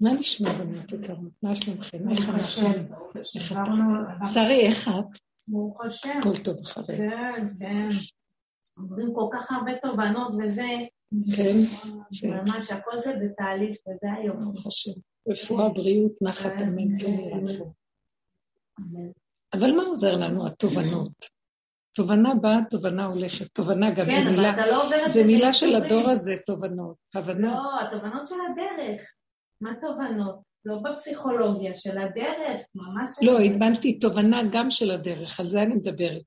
מה נשמע בנות יקרות? מה שלומכם? איך את? שרי, איך את? ברוך השם. הכל טוב אחרי. כן, כן. אומרים כל כך הרבה תובנות וזה. כן. ממש, הכל זה בתהליך, וזה היום. ברוך השם. רפואה, בריאות, נחת, כן, אמן, כן כן. ירצה. אבל מה עוזר לנו התובנות? תובנה באה, תובנה הולכת. תובנה גם, כן, זו אבל מילה, לא זה זה מילה של. הדור הזה, תובנות. הבנה. לא, התובנות של הדרך. מה תובנות? לא בפסיכולוגיה, של הדרך, ממש... לא. הבנתי תובנה גם של הדרך, על זה אני מדברת.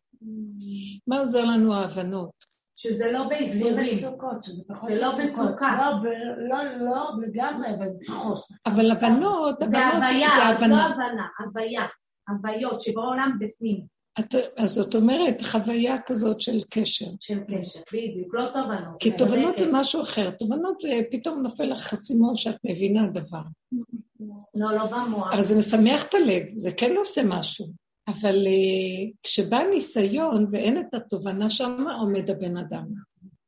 מה עוזר לנו ההבנות? שזה לא בייסורים. מצוקות, שזה פחות מצוקות. מצוקה. לא, לא, לא לגמרי, אבל פחות. אבל הבנות, זה הבנות הוויה, זה לא הבנה. הבנה, הוויה. הוויות שבעולם בפנים את- אז זאת אומרת, חוויה כזאת של קשר. של קשר, בדיוק, לא תובנות. כי תובנות זה. משהו אחר. תובנות זה פתאום נופל לך אסימון שאת מבינה דבר. לא, לא במוח. אבל זה משמח את הלב, זה כן עושה משהו. אבל uh, כשבא ניסיון ואין את התובנה, שם עומד הבן אדם.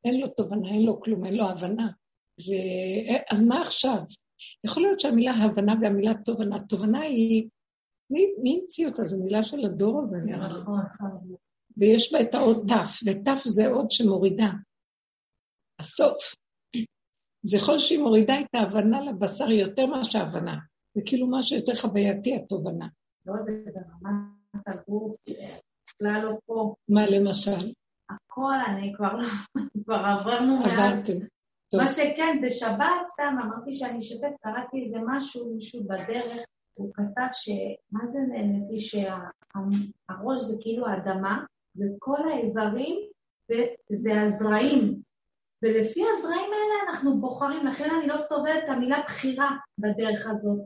אין לו תובנה, אין לו כלום, אין לו הבנה. ו... אז מה עכשיו? יכול להיות שהמילה הבנה והמילה תובנה, תובנה היא... מי, המציא אותה? זו מילה של הדור הזה, נראה לי. נכון. ויש בה את האות ת', ות' זה אות שמורידה. הסוף. זה יכול שהיא מורידה את ההבנה לבשר יותר מאשר ההבנה. זה כאילו משהו יותר חווייתי, התובנה. לא, זה ברמת הגוף, בכלל לא פה. מה למשל? הכל, אני כבר לא, כבר עברנו מאז. עברתם. מה שכן, בשבת, סתם אמרתי שאני אשתף, קראתי איזה משהו, מישהו בדרך, הוא כתב שמה זה נהניתי שהראש זה כאילו האדמה, וכל האיברים זה, זה הזרעים. ולפי הזרעים האלה אנחנו בוחרים, לכן אני לא סובלת את המילה בחירה בדרך הזאת.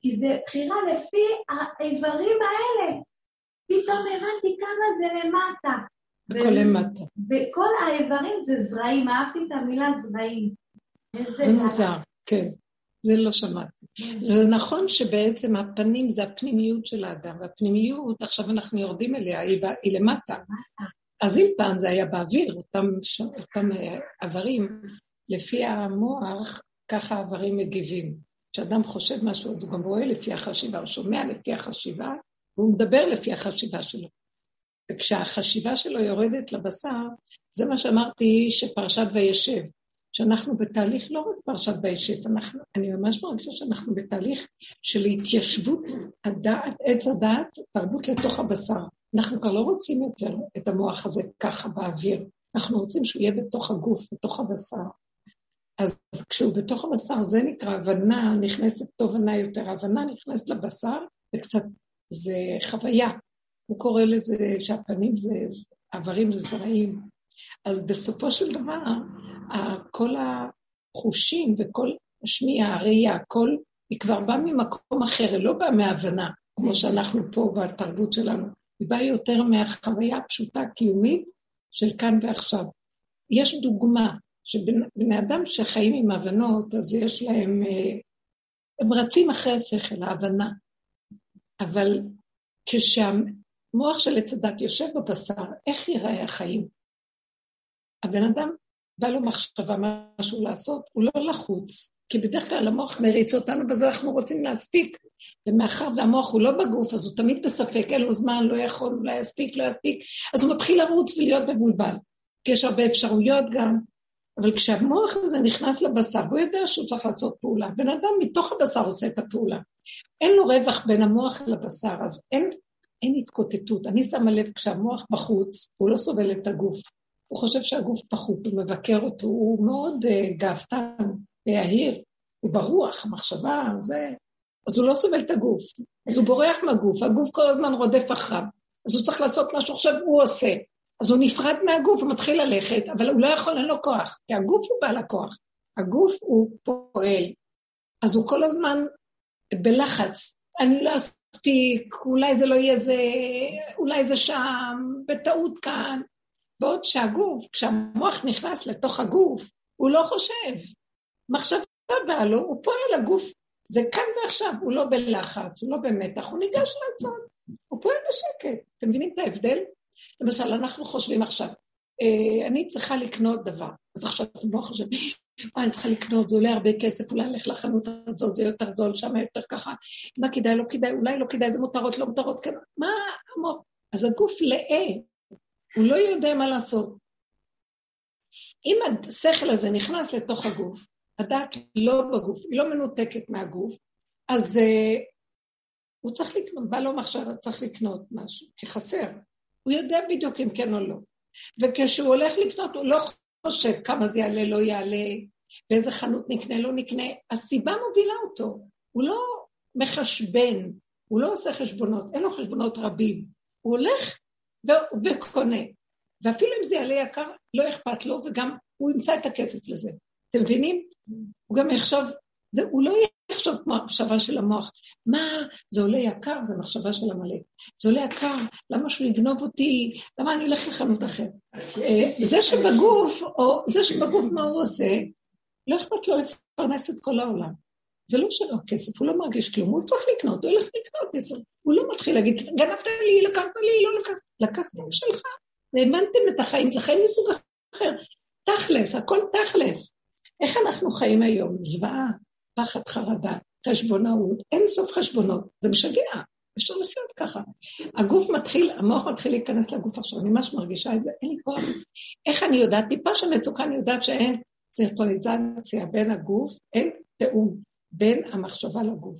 כי זה בחירה לפי האיברים האלה. פתאום הבנתי כמה זה למטה. הכל למטה. וכל האיברים זה זרעים, אהבתי את המילה זרעים. זה מוזר, כן. זה לא שמעתי. זה נכון שבעצם הפנים זה הפנימיות של האדם, והפנימיות, עכשיו אנחנו יורדים אליה, היא, למטה. אז אם פעם זה היה באוויר, אותם, אותם אה, איברים, לפי המוח, ככה האיברים מגיבים. כשאדם חושב משהו, אז הוא גם רואה לפי החשיבה, הוא שומע לפי החשיבה, והוא מדבר לפי החשיבה שלו. וכשהחשיבה שלו יורדת לבשר, זה מה שאמרתי שפרשת וישב. שאנחנו בתהליך לא רק פרשת וישב, אנחנו, אני ממש מרגישה שאנחנו בתהליך של התיישבות הדעת, עץ הדעת, תרבות לתוך הבשר. אנחנו כבר לא רוצים יותר את המוח הזה ככה באוויר, אנחנו רוצים שהוא יהיה בתוך הגוף, בתוך הבשר. אז כשהוא בתוך הבשר, זה נקרא הבנה, נכנסת תובנה יותר, הבנה נכנסת לבשר, וקצת, זה חוויה. הוא קורא לזה שהפנים זה, איברים זה זרעים. אז בסופו של דבר, כל החושים וכל השמיעה, הראייה, הכל, היא כבר באה ממקום אחר, היא לא באה מהבנה, כמו שאנחנו פה בתרבות שלנו, היא באה יותר מהחוויה הפשוטה הקיומית של כאן ועכשיו. יש דוגמה, שבני אדם שחיים עם הבנות, אז יש להם, אה, הם רצים אחרי השכל, ההבנה. אבל כשהמוח של עץ הדת יושב בבשר, איך ייראה החיים? הבן אדם, בא לו מחשבה, משהו לעשות, הוא לא לחוץ, כי בדרך כלל המוח מריץ אותנו בזה, אנחנו רוצים להספיק. ומאחר והמוח הוא לא בגוף, אז הוא תמיד בספק, אין לו זמן, לא יכול, אולי יספיק, לא יספיק, אז הוא מתחיל לרוץ ולהיות מבולבל. כי יש הרבה אפשרויות גם, אבל כשהמוח הזה נכנס לבשר, הוא יודע שהוא צריך לעשות פעולה. בן אדם מתוך הבשר עושה את הפעולה. אין לו רווח בין המוח לבשר, אז אין, אין התקוטטות. אני שמה לב, כשהמוח בחוץ, הוא לא סובל את הגוף. הוא חושב שהגוף פחות, הוא מבקר אותו, הוא מאוד גאוותן ויהיר, הוא ברוח, המחשבה, זה... אז הוא לא סובל את הגוף, אז הוא בורח מהגוף, הגוף כל הזמן רודף אחריו, אז הוא צריך לעשות מה שעכשיו הוא עושה. אז הוא נפרד מהגוף, הוא מתחיל ללכת, אבל הוא לא יכול, אין לו כוח, כי הגוף הוא בעל הכוח. הגוף הוא פועל, אז הוא כל הזמן בלחץ. אני לא אספיק, אולי זה לא יהיה זה, אולי זה שם, בטעות כאן. בעוד שהגוף, כשהמוח נכנס לתוך הגוף, הוא לא חושב. מחשבה באה לו, הוא פועל, הגוף, זה כאן ועכשיו, הוא לא בלחץ, הוא לא במתח, הוא ניגש לצד, הוא פועל בשקט. אתם מבינים את ההבדל? למשל, אנחנו חושבים עכשיו, אה, אני צריכה לקנות דבר, אז עכשיו אני לא חושבת, מה, אני צריכה לקנות, זה עולה הרבה כסף, אולי נלך לחנות הזאת, זה יותר זול, שם יותר ככה. מה כדאי, לא כדאי, אולי לא כדאי, זה מותרות, לא מותרות, כן. מה? אז הגוף לאה, הוא לא יודע מה לעשות. אם השכל הזה נכנס לתוך הגוף, הדעת לא בגוף, היא לא מנותקת מהגוף, אז uh, הוא צריך לקנות, בא לו מחשבה, צריך לקנות משהו, כי חסר. הוא יודע בדיוק אם כן או לא. וכשהוא הולך לקנות, הוא לא חושב כמה זה יעלה, לא יעלה, באיזה חנות נקנה, לא נקנה. הסיבה מובילה אותו. הוא לא מחשבן, הוא לא עושה חשבונות, אין לו חשבונות רבים. הוא הולך וקונה. ואפילו אם זה יעלה יקר, לא אכפת לו, וגם הוא ימצא את הכסף לזה. אתם מבינים? הוא גם יחשוב, זה, הוא לא יחשוב כמו המחשבה של המוח. מה, זה עולה יקר, זה מחשבה של המלא. זה עולה יקר, למה שהוא יגנוב אותי? למה אני אלך לחנות אחרת? אה, זה שבגוף, או זה שבגוף מה הוא עושה, לא אכפת לו לפרנס את כל העולם. זה לא שלו כסף, הוא לא מרגיש כלום, הוא צריך לקנות, הוא הולך לקנות עשר. הוא לא מתחיל להגיד, גנבת לי, לקחת לי, לא לקחת, לקחת לי שלך. האמנתם את החיים, זה חיים מסוג אחר. תכלס, הכל תכלס. איך אנחנו חיים היום? זוועה, פחד, חרדה, חשבונאות, אין סוף חשבונות, זה משגע, אפשר לחיות ככה. הגוף מתחיל, המוח מתחיל להיכנס לגוף עכשיו, אני ממש מרגישה את זה, אין לי כוח. איך אני יודעת? טיפה של מצוקה, אני יודעת שאין סירטוניזציה בין הגוף, אין תיאום בין המחשבה לגוף.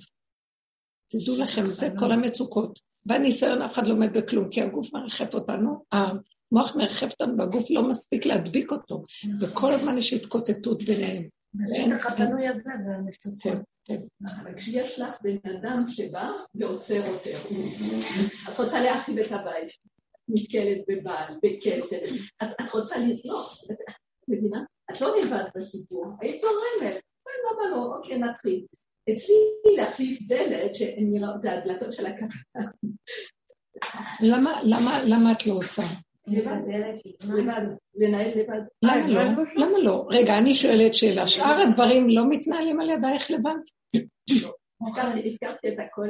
תדעו לכם, זה כל המצוקות. בניסיון אף אחד לא לומד בכלום, כי הגוף מרחף אותנו, המוח מרחף אותנו והגוף לא מספיק להדביק אותו, וכל הזמן יש התקוטטות ביניהם. ואין לך הפנוי הזה והמצוקות. כן, כן. אבל כשיש לך בן אדם שבא ועוצר עוצר, את רוצה להרחיב את הבית, נתקלת בבעל, בכסף, את, את רוצה לתמוך, את מבינה? את לא לבד בסיפור, היית צורמת, למה לא, אוקיי, נתחיל. אצלי להחליף דלת, שזה הדלתות של הקפה. למה את לא עושה? לנהל לבד. למה לא? למה לא? רגע, אני שואלת שאלה. שאר הדברים לא מתנהלים על ידייך לבד? הזכרתי את הכל,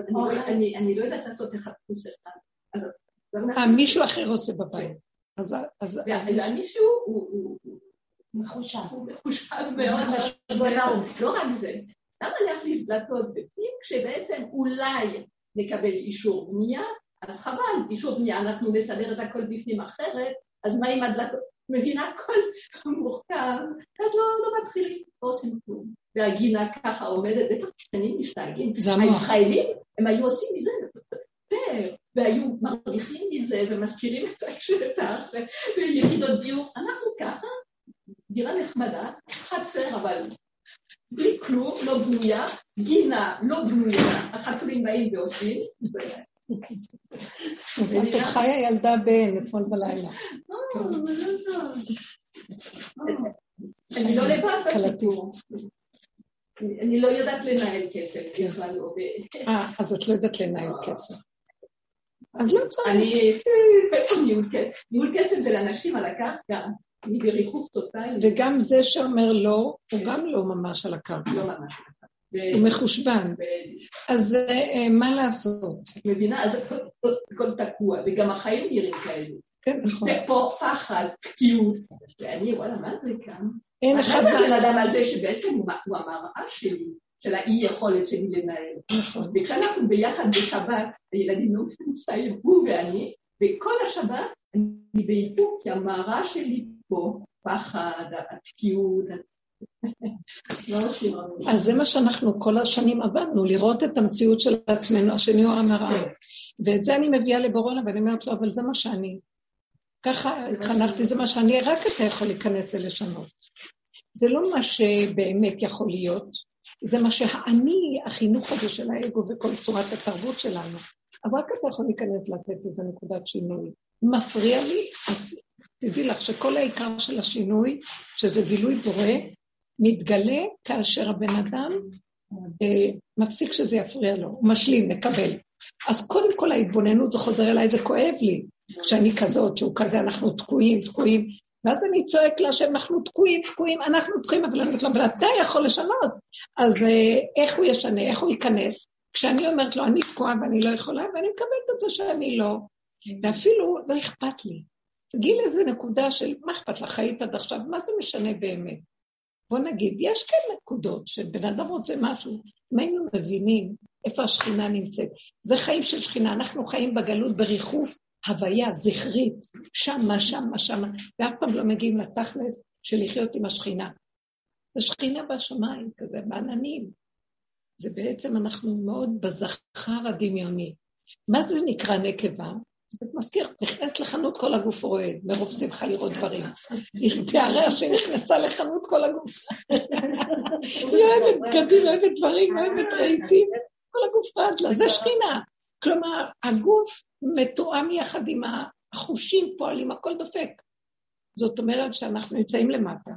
אני לא יודעת לעשות אחד פלוס אחד. אה, מישהו אחר עושה בבית. אז... והמישהו הוא מחושב. הוא מחושב מאוד. לא רק זה. למה להחליף דלתות בפנים כשבעצם אולי נקבל אישור בנייה אז חבל, אישור בנייה, אנחנו נסדר את הכל בפנים אחרת, אז מה עם הדלתות? מבינה הכל מורכב, אז לא, לא מתחילים, לא עושים כלום. והגינה ככה עומדת, בטח שנים משתגעים. הישראלים, הם היו עושים מזה פר, והיו מרוויחים מזה ומזכירים את השטח ויחידות דיור. אנחנו ככה, דירה נחמדה, חצר אבל בלי כלום, לא בנויה, גינה לא בנויה, החתולים באים ועושים, אז את חיה ילדה בן אתמול בלילה. אני לא לבד בסיפור. אני לא יודעת לנהל כסף בכלל לא. אה, אז את לא יודעת לנהל כסף. אז לא צריך. אני, ניהול כסף? ניהול כסף זה לאנשים על הקרקע. בריחוף טוטאלי. וגם זה שאומר לא, הוא גם לא ממש על הקרקע. לא ממש. הוא מחושבן. אז אה, מה לעשות? מבינה? אז הכל תקוע, וגם החיים נראים כאלו. כן, נכון. ופה פחד, תקיעות. ואני, וואלה, מה זה כאן? אין אחד... מה זה הבן אדם הזה שבעצם הוא המראה שלי, של האי יכולת שלי לנהל. נכון. וכשאנחנו ביחד בשבת, הילדים לא נמצאים, הוא ואני, וכל השבת אני באיפוק, כי המראה שלי פה, פחד, התקיעות, לא אז זה מה שאנחנו כל השנים עבדנו, לראות את המציאות של עצמנו, השני הוא המראה. כן. ואת זה אני מביאה לבורונה, ואני אומרת לו, אבל זה מה שאני. ככה התחנכתי, זה מה שאני, רק אתה יכול להיכנס ולשנות. זה לא מה שבאמת יכול להיות, זה מה שהאני, החינוך הזה של האגו וכל צורת התרבות שלנו. אז רק אתה יכול להיכנס לתת איזה נקודת שינוי. מפריע לי, אז תדעי לך שכל העיקר של השינוי, שזה גילוי בורא, מתגלה כאשר הבן אדם אה, מפסיק שזה יפריע לו, הוא משלים, מקבל. אז קודם כל ההתבוננות זה חוזר אליי, זה כואב לי, שאני כזאת, שהוא כזה, אנחנו תקועים, תקועים. ואז אני צועק לה שאנחנו תקועים, תקועים, אנחנו תקועים, אבל אני אומרת לו, אבל אתה יכול לשנות. אז אה, איך הוא ישנה, איך הוא ייכנס? כשאני אומרת לו, אני תקועה ואני לא יכולה, ואני מקבלת את זה שאני לא. ואפילו לא אכפת לי. תגיעי לאיזה נקודה של, מה אכפת לך, היית עד עכשיו, מה זה משנה באמת? בוא נגיד, יש כאלה נקודות שבן אדם רוצה משהו, אם היינו מבינים איפה השכינה נמצאת. זה חיים של שכינה, אנחנו חיים בגלות בריחוף הוויה זכרית, שמה, שמה, שמה, ואף פעם לא מגיעים לתכלס של לחיות עם השכינה. זה שכינה בשמיים, כזה, בעננים. זה בעצם, אנחנו מאוד בזכר הדמיוני. מה זה נקרא נקבה? מזכיר, נכנס לחנות כל הגוף רועד, מרוב שמחה לראות דברים. היא תיארר שנכנסה לחנות כל הגוף. היא אוהבת בגדים, אוהבת דברים, אוהבת רהיטים, כל הגוף רעד לה, זה שכינה. כלומר, הגוף מתואם יחד עם החושים פועלים, הכל דופק. זאת אומרת שאנחנו נמצאים למטה.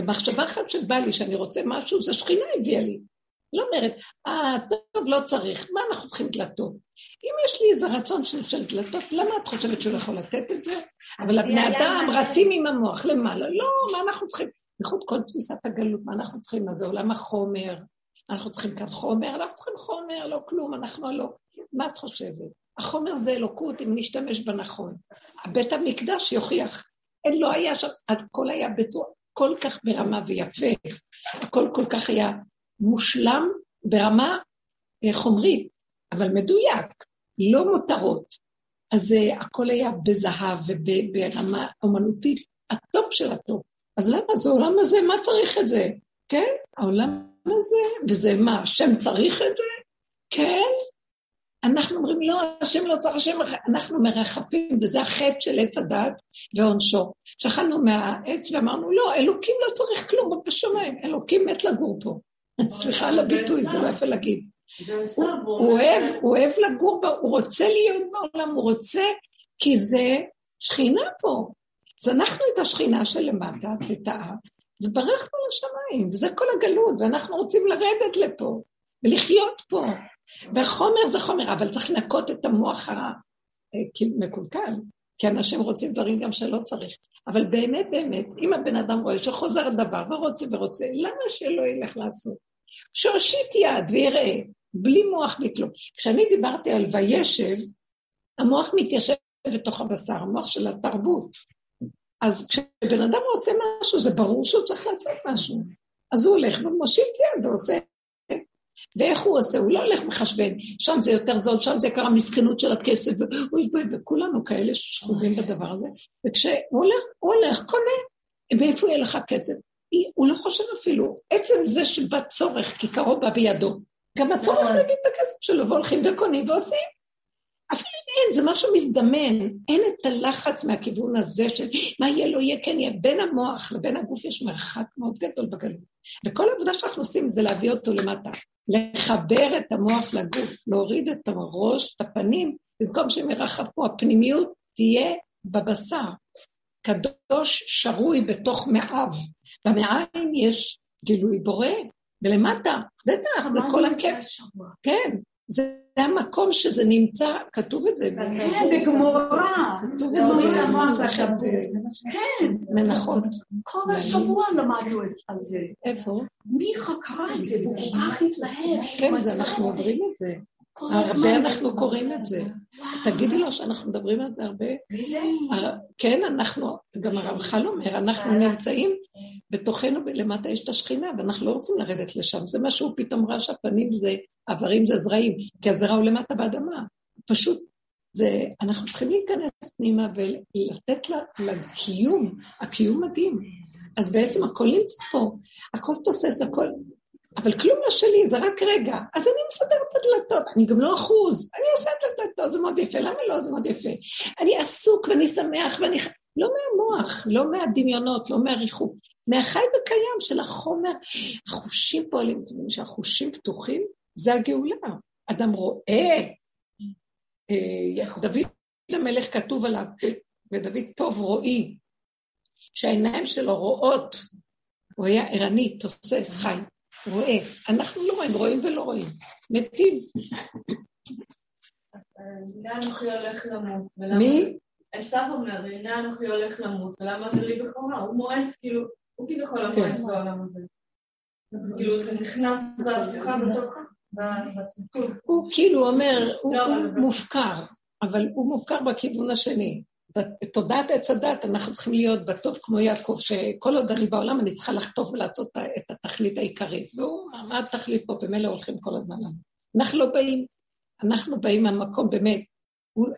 ומחשבה אחת שבא לי שאני רוצה משהו, זה שכינה הביאה לי. לא אומרת, אה, טוב, לא צריך, מה אנחנו צריכים דלתות? אם יש לי איזה רצון של, של דלתות, למה את חושבת שהוא לא יכול לתת את זה? אבל הבני אדם רצים עם המוח למעלה, לא, מה אנחנו צריכים? בייחוד כל תפיסת הגלות, מה אנחנו צריכים? מה זה עולם החומר? אנחנו צריכים כאן חומר, אנחנו צריכים חומר, לא כלום, אנחנו לא. מה את חושבת? החומר זה אלוקות אם נשתמש בנכון. בית המקדש יוכיח. אין, לא היה שם, הכל היה בצורה כל כך ברמה ויפה, הכל כל כך היה מושלם ברמה אה, חומרית, אבל מדויק, לא מותרות. אז uh, הכל היה בזהב וברמה אומנותית, הטופ של הטופ. אז למה זה העולם הזה, מה צריך את זה? כן, העולם הזה, וזה מה, השם צריך את זה? כן. אנחנו אומרים, לא, השם לא צריך, השם, אנחנו מרחפים, וזה החטא של עץ הדעת ועונשו. שאכלנו מהעץ ואמרנו, לא, אלוקים לא צריך כלום בשמיים, אלוקים מת לגור פה. סליחה על הביטוי, זה לא יפה להגיד. הוא אוהב, הוא אוהב לגור, הוא רוצה להיות בעולם, הוא רוצה, כי זה שכינה פה. אז אנחנו את השכינה שלמטה, את האב, וברחנו לשמיים, וזה כל הגלות, ואנחנו רוצים לרדת לפה, ולחיות פה. וחומר זה חומר, אבל צריך לנקות את המוח המקולקל, כי אנשים רוצים דברים גם שלא צריך. אבל באמת, באמת, אם הבן אדם רואה שחוזר דבר ורוצה ורוצה, למה שלא ילך לעשות? שהושיט יד ויראה, בלי מוח, בלי כלום. כשאני דיברתי על וישב, המוח מתיישב בתוך הבשר, המוח של התרבות. אז כשבן אדם רוצה משהו, זה ברור שהוא צריך לעשות משהו. אז הוא הולך ומושיט יד ועושה. ואיך הוא עושה? הוא לא הולך מחשבן, שם זה יותר זול, שם זה יקר המסכנות של הכסף, ואוי ואוי, וכולנו כאלה שכובים בדבר הזה. וכשהוא הולך, הוא הולך, קונה. ואיפה יהיה לך כסף? הוא לא חושב אפילו, עצם זה שבא צורך, כי קרוב בא בידו. גם הצורך נכון. להביא את הכסף שלו, והולכים וקונים ועושים. אפילו אם אין, זה משהו מזדמן, אין את הלחץ מהכיוון הזה של מה יהיה, לא יהיה, כן יהיה. בין המוח לבין הגוף יש מרחק מאוד גדול בגלות. וכל העבודה שאנחנו עושים זה להביא אותו למטה. לחבר את המוח לגוף, להוריד את הראש, את הפנים, במקום שהם ירחפו, הפנימיות תהיה בבשר. קדוש שרוי בתוך מאב. במעיים יש גילוי בורא, ולמטה, בטח, זה כל הכיף. כן, זה המקום שזה נמצא, כתוב את זה. כן, בגמורה. כתוב את זה במסכת אה, כן. מנחות. כל השבוע למדנו על זה. איפה? מיכה קרא את זה, והוא כל כך התלהב. כן, אנחנו עוברים את זה. הרבה אנחנו קוראים את זה. תגידי לו שאנחנו מדברים על זה הרבה. כן, אנחנו, גם הרמח"ל אומר, אנחנו נמצאים בתוכנו, למטה יש את השכינה, ואנחנו לא רוצים לרדת לשם. זה מה שהוא פתאום ראה שהפנים זה, האיברים זה זרעים, כי הזרע הוא למטה באדמה. פשוט, זה, אנחנו צריכים להיכנס פנימה ולתת לה, לקיום, הקיום מדהים. אז בעצם הכל נמצא פה, הכל תוסס, הכל... אבל כלום לא שלי, זה רק רגע. אז אני מסדר את הדלתות, אני גם לא אחוז, אני עושה את הדלתות, זה מאוד יפה. למה לא? זה מאוד יפה. אני עסוק ואני שמח ואני... לא מהמוח, לא מהדמיונות, לא מהריחוק, מהחי וקיים של החומר. החושים פועלים, אתם יודעים שהחושים פתוחים, זה הגאולה. אדם רואה, אה, דוד המלך כתוב עליו, ודוד טוב רואי, שהעיניים שלו רואות, הוא היה ערני, תוסס, חי. רואה. אנחנו לא רואים, רואים ולא רואים. מתים. הנה אנוכי הולך למות. מי? עשיו אומר, הנה אנוכי הולך למות, ולמה זה לי בחומה? הוא מואס, כאילו, הוא כביכול המואס כן. בעולם הזה. כאילו, זה נכנס בהפקה בתוך... הוא כאילו אומר, הוא לא, מופקר, אבל הוא מופקר בכיוון השני. בתודעת עץ הדת אנחנו צריכים להיות בטוב כמו יעקב, שכל עוד אני בעולם אני צריכה לחטוף ולעשות את התכלית העיקרית. והוא, מה התכלית פה? במילא הולכים כל הזמן. אנחנו לא באים, אנחנו באים מהמקום באמת,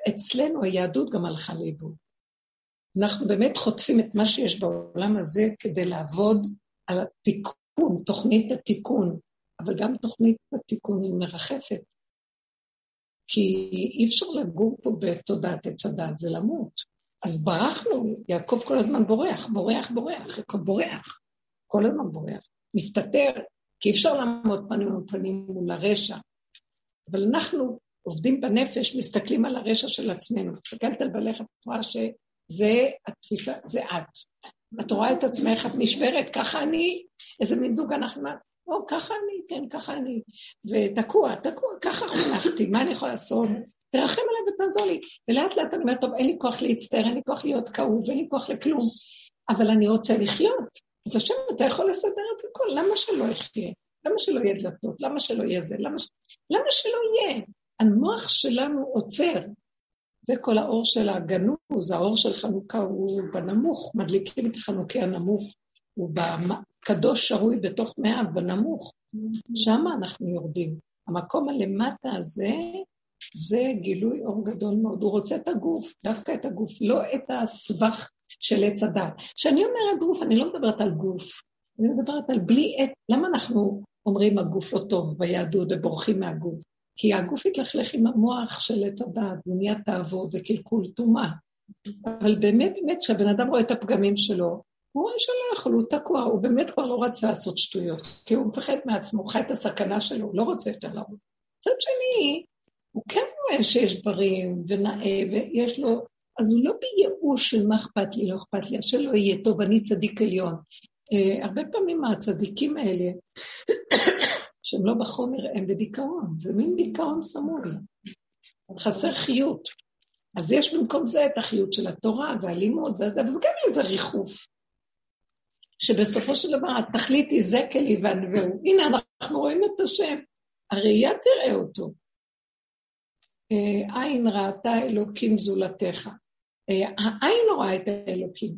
אצלנו היהדות גם הלכה לאיבוד. אנחנו באמת חוטפים את מה שיש בעולם הזה כדי לעבוד על התיקון, תוכנית התיקון, אבל גם תוכנית התיקון היא מרחפת. כי אי אפשר לגור פה בתודעת עץ הדת, זה למות. אז ברחנו, יעקב כל הזמן בורח, בורח, בורח, יעקב בורח, כל הזמן בורח, מסתתר, כי אי אפשר לעמוד פנים מול פנים מול הרשע. אבל אנחנו עובדים בנפש, מסתכלים על הרשע של עצמנו. מסתכלת על בעלך, את רואה שזה התפיסה, זה את. את רואה את עצמך, את נשברת, ככה אני, איזה מין זוג אנחנו, או, ככה אני, כן, ככה אני. ותקוע, תקוע, ככה חונכתי, מה אני יכולה לעשות? תרחם עליי ותעזור לי. ולאט לאט אני אומרת, טוב, אין לי כוח להצטער, אין לי כוח להיות כאוב, אין לי כוח לכלום, אבל אני רוצה לחיות. אז השם, אתה יכול לסדר את הכל, למה שלא יחיה? למה שלא יהיה דלתות? למה שלא יהיה זה? למה, ש... למה שלא יהיה? המוח שלנו עוצר. זה כל האור של הגנוז, האור של חנוכה הוא בנמוך, מדליקים את החנוכי הנמוך, הוא בקדוש שרוי בתוך מאה, בנמוך. שם אנחנו יורדים. המקום הלמטה הזה, זה גילוי אור גדול מאוד. הוא רוצה את הגוף, דווקא את הגוף, לא את הסבך של עץ הדת. כשאני אומרת גוף, אני לא מדברת על גוף, אני מדברת על בלי עת. למה אנחנו אומרים הגוף לא טוב ביהדות ובורחים מהגוף? כי הגוף התלכלך עם המוח של עת הדעת, זה נהיה תאוות וקלקול טומאה. אבל באמת, באמת, כשהבן אדם רואה את הפגמים שלו, הוא רואה שלא יכול, הוא תקוע, הוא באמת כבר לא רצה לעשות שטויות, כי הוא מפחד מעצמו, חי את הסכנה שלו, הוא לא רוצה יותר לעבוד. מצד שני, הוא כן רואה שיש דברים, ונאה, ויש לו... אז הוא לא בייאוש של מה אכפת לי, לא אכפת לי, שלא יהיה טוב, אני צדיק עליון. Uh, הרבה פעמים הצדיקים האלה, שהם לא בחומר, הם בדיכאון, זה מין דיכאון סמוי. חסר חיות. אז יש במקום זה את החיות של התורה והלימוד וזה, אבל זה גם איזה ריחוף. שבסופו של דבר התכלית היא זה כלי וענווהו. הנה, אנחנו רואים את השם. הראייה תראה אותו. אה, עין ראתה אלוקים זולתך. אה, העין לא רואה את האלוקים.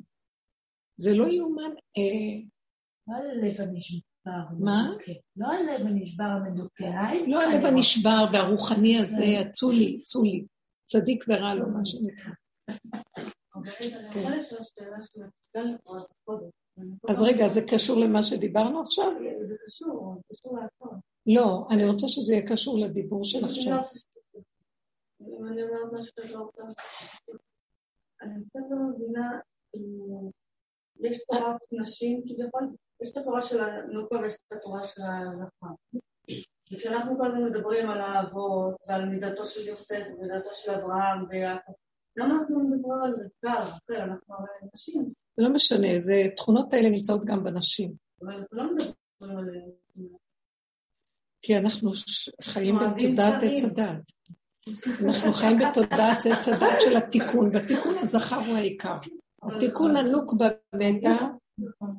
זה לא יאומן. אה, לא הלב הנשבר. מה? לא הלב הנשבר המדוכא, לא הלב הנשבר והרוחני הזה, אצולי, אצולי. צדיק ורע לו, מה שנקרא. אז רגע, זה קשור למה שדיברנו עכשיו? זה קשור, זה קשור להכל. לא, אני רוצה שזה יהיה קשור לדיבור של עכשיו. אם אני אומרת משהו שאתה לא רוצה... אני קצת לא מבינה, יש תורת נשים כביכול, יש את התורה של הנוקבה ויש את התורה של הזכר. וכשאנחנו כל הזמן מדברים על האבות ועל מידתו של יוסף ומידתו של אברהם ויעקב, למה אנחנו מדברים על ריקה, רחל, אנחנו הרי נשים. זה לא משנה, זה, תכונות האלה נמצאות גם בנשים. אבל אנחנו לא מדברים על... כי אנחנו חיים בתודעת עץ הדת. אנחנו חיים בתודעת עץ הדת של התיקון, בתיקון הזכר הוא העיקר. התיקון הנוקבה מתה,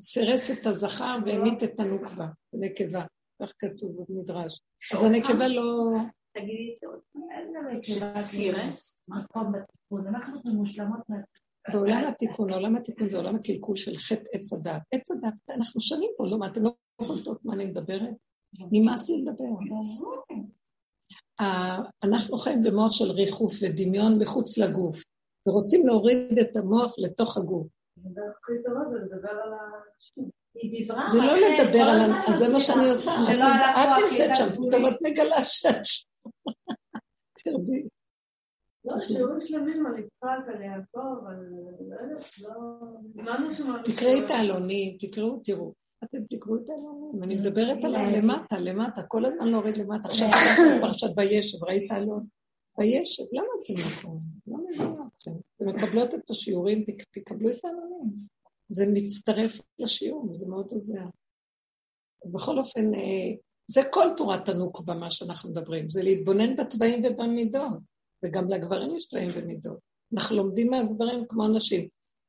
סירס את הזכר והמית את הנוקבה, נקבה, כך כתוב במדרש. אז הנקבה לא... תגידי את זה עוד פעם. סירס? מקום בתיקון, אנחנו מושלמות בעולם התיקון, עולם התיקון זה עולם הקלקול של חטא עץ הדת. עץ הדת, אנחנו שנים פה, לא מה, אתם לא קולטות מה אני מדברת? נמאס לי לדבר. אנחנו חיים במוח של ריחוף ודמיון מחוץ לגוף, ורוצים להוריד את המוח לתוך הגוף. זה לא לדבר על... זה מה שאני עושה. את נמצאת שם, פתאום את מגלה שאת שם. תרדי. לא. לא לא... תקראי את העלונים, תקראו, תראו. אתם תקראו את העלונים, אני מדברת על למטה, למטה, כל הזמן להוריד למטה. עכשיו פרשת וישב, ראית העלון? וישב, למה אתם נכון? לא מבינה אתכם. אתם מקבלות את השיעורים, תקבלו את העלונים. זה מצטרף לשיעור, זה מאוד עוזר. אז בכל אופן, אה, זה כל תורת הנוקבה, מה שאנחנו מדברים, זה להתבונן בתוואים ובמידות. וגם לגברים יש תוואים ומידות. אנחנו לומדים מהגברים כמו נשים,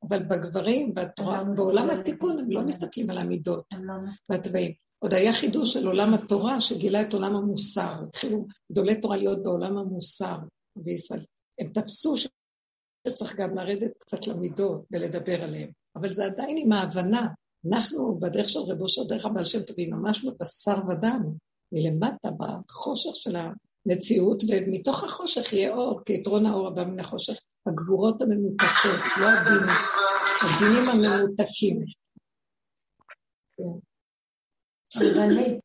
אבל בגברים, בתורה, לא בעולם התיקון, הם לא מסתכלים על המידות לא והתוואים. עוד היה חידוש של עולם התורה שגילה את עולם המוסר. התחילו גדולי תורה להיות בעולם המוסר בישראל. הם תפסו שצריך גם לרדת קצת למידות ולדבר עליהן, אבל זה עדיין עם ההבנה. אנחנו בדרך של רבו של דרך הבעל שם טובים, ממש בבשר ודם, מלמטה, בחושך של המציאות, ומתוך החושך יהיה אור, כי יתרון האור הבא מן החושך, הגבורות הממותקות, לא הדינים, הדינים הממותקים. כן. רבנית,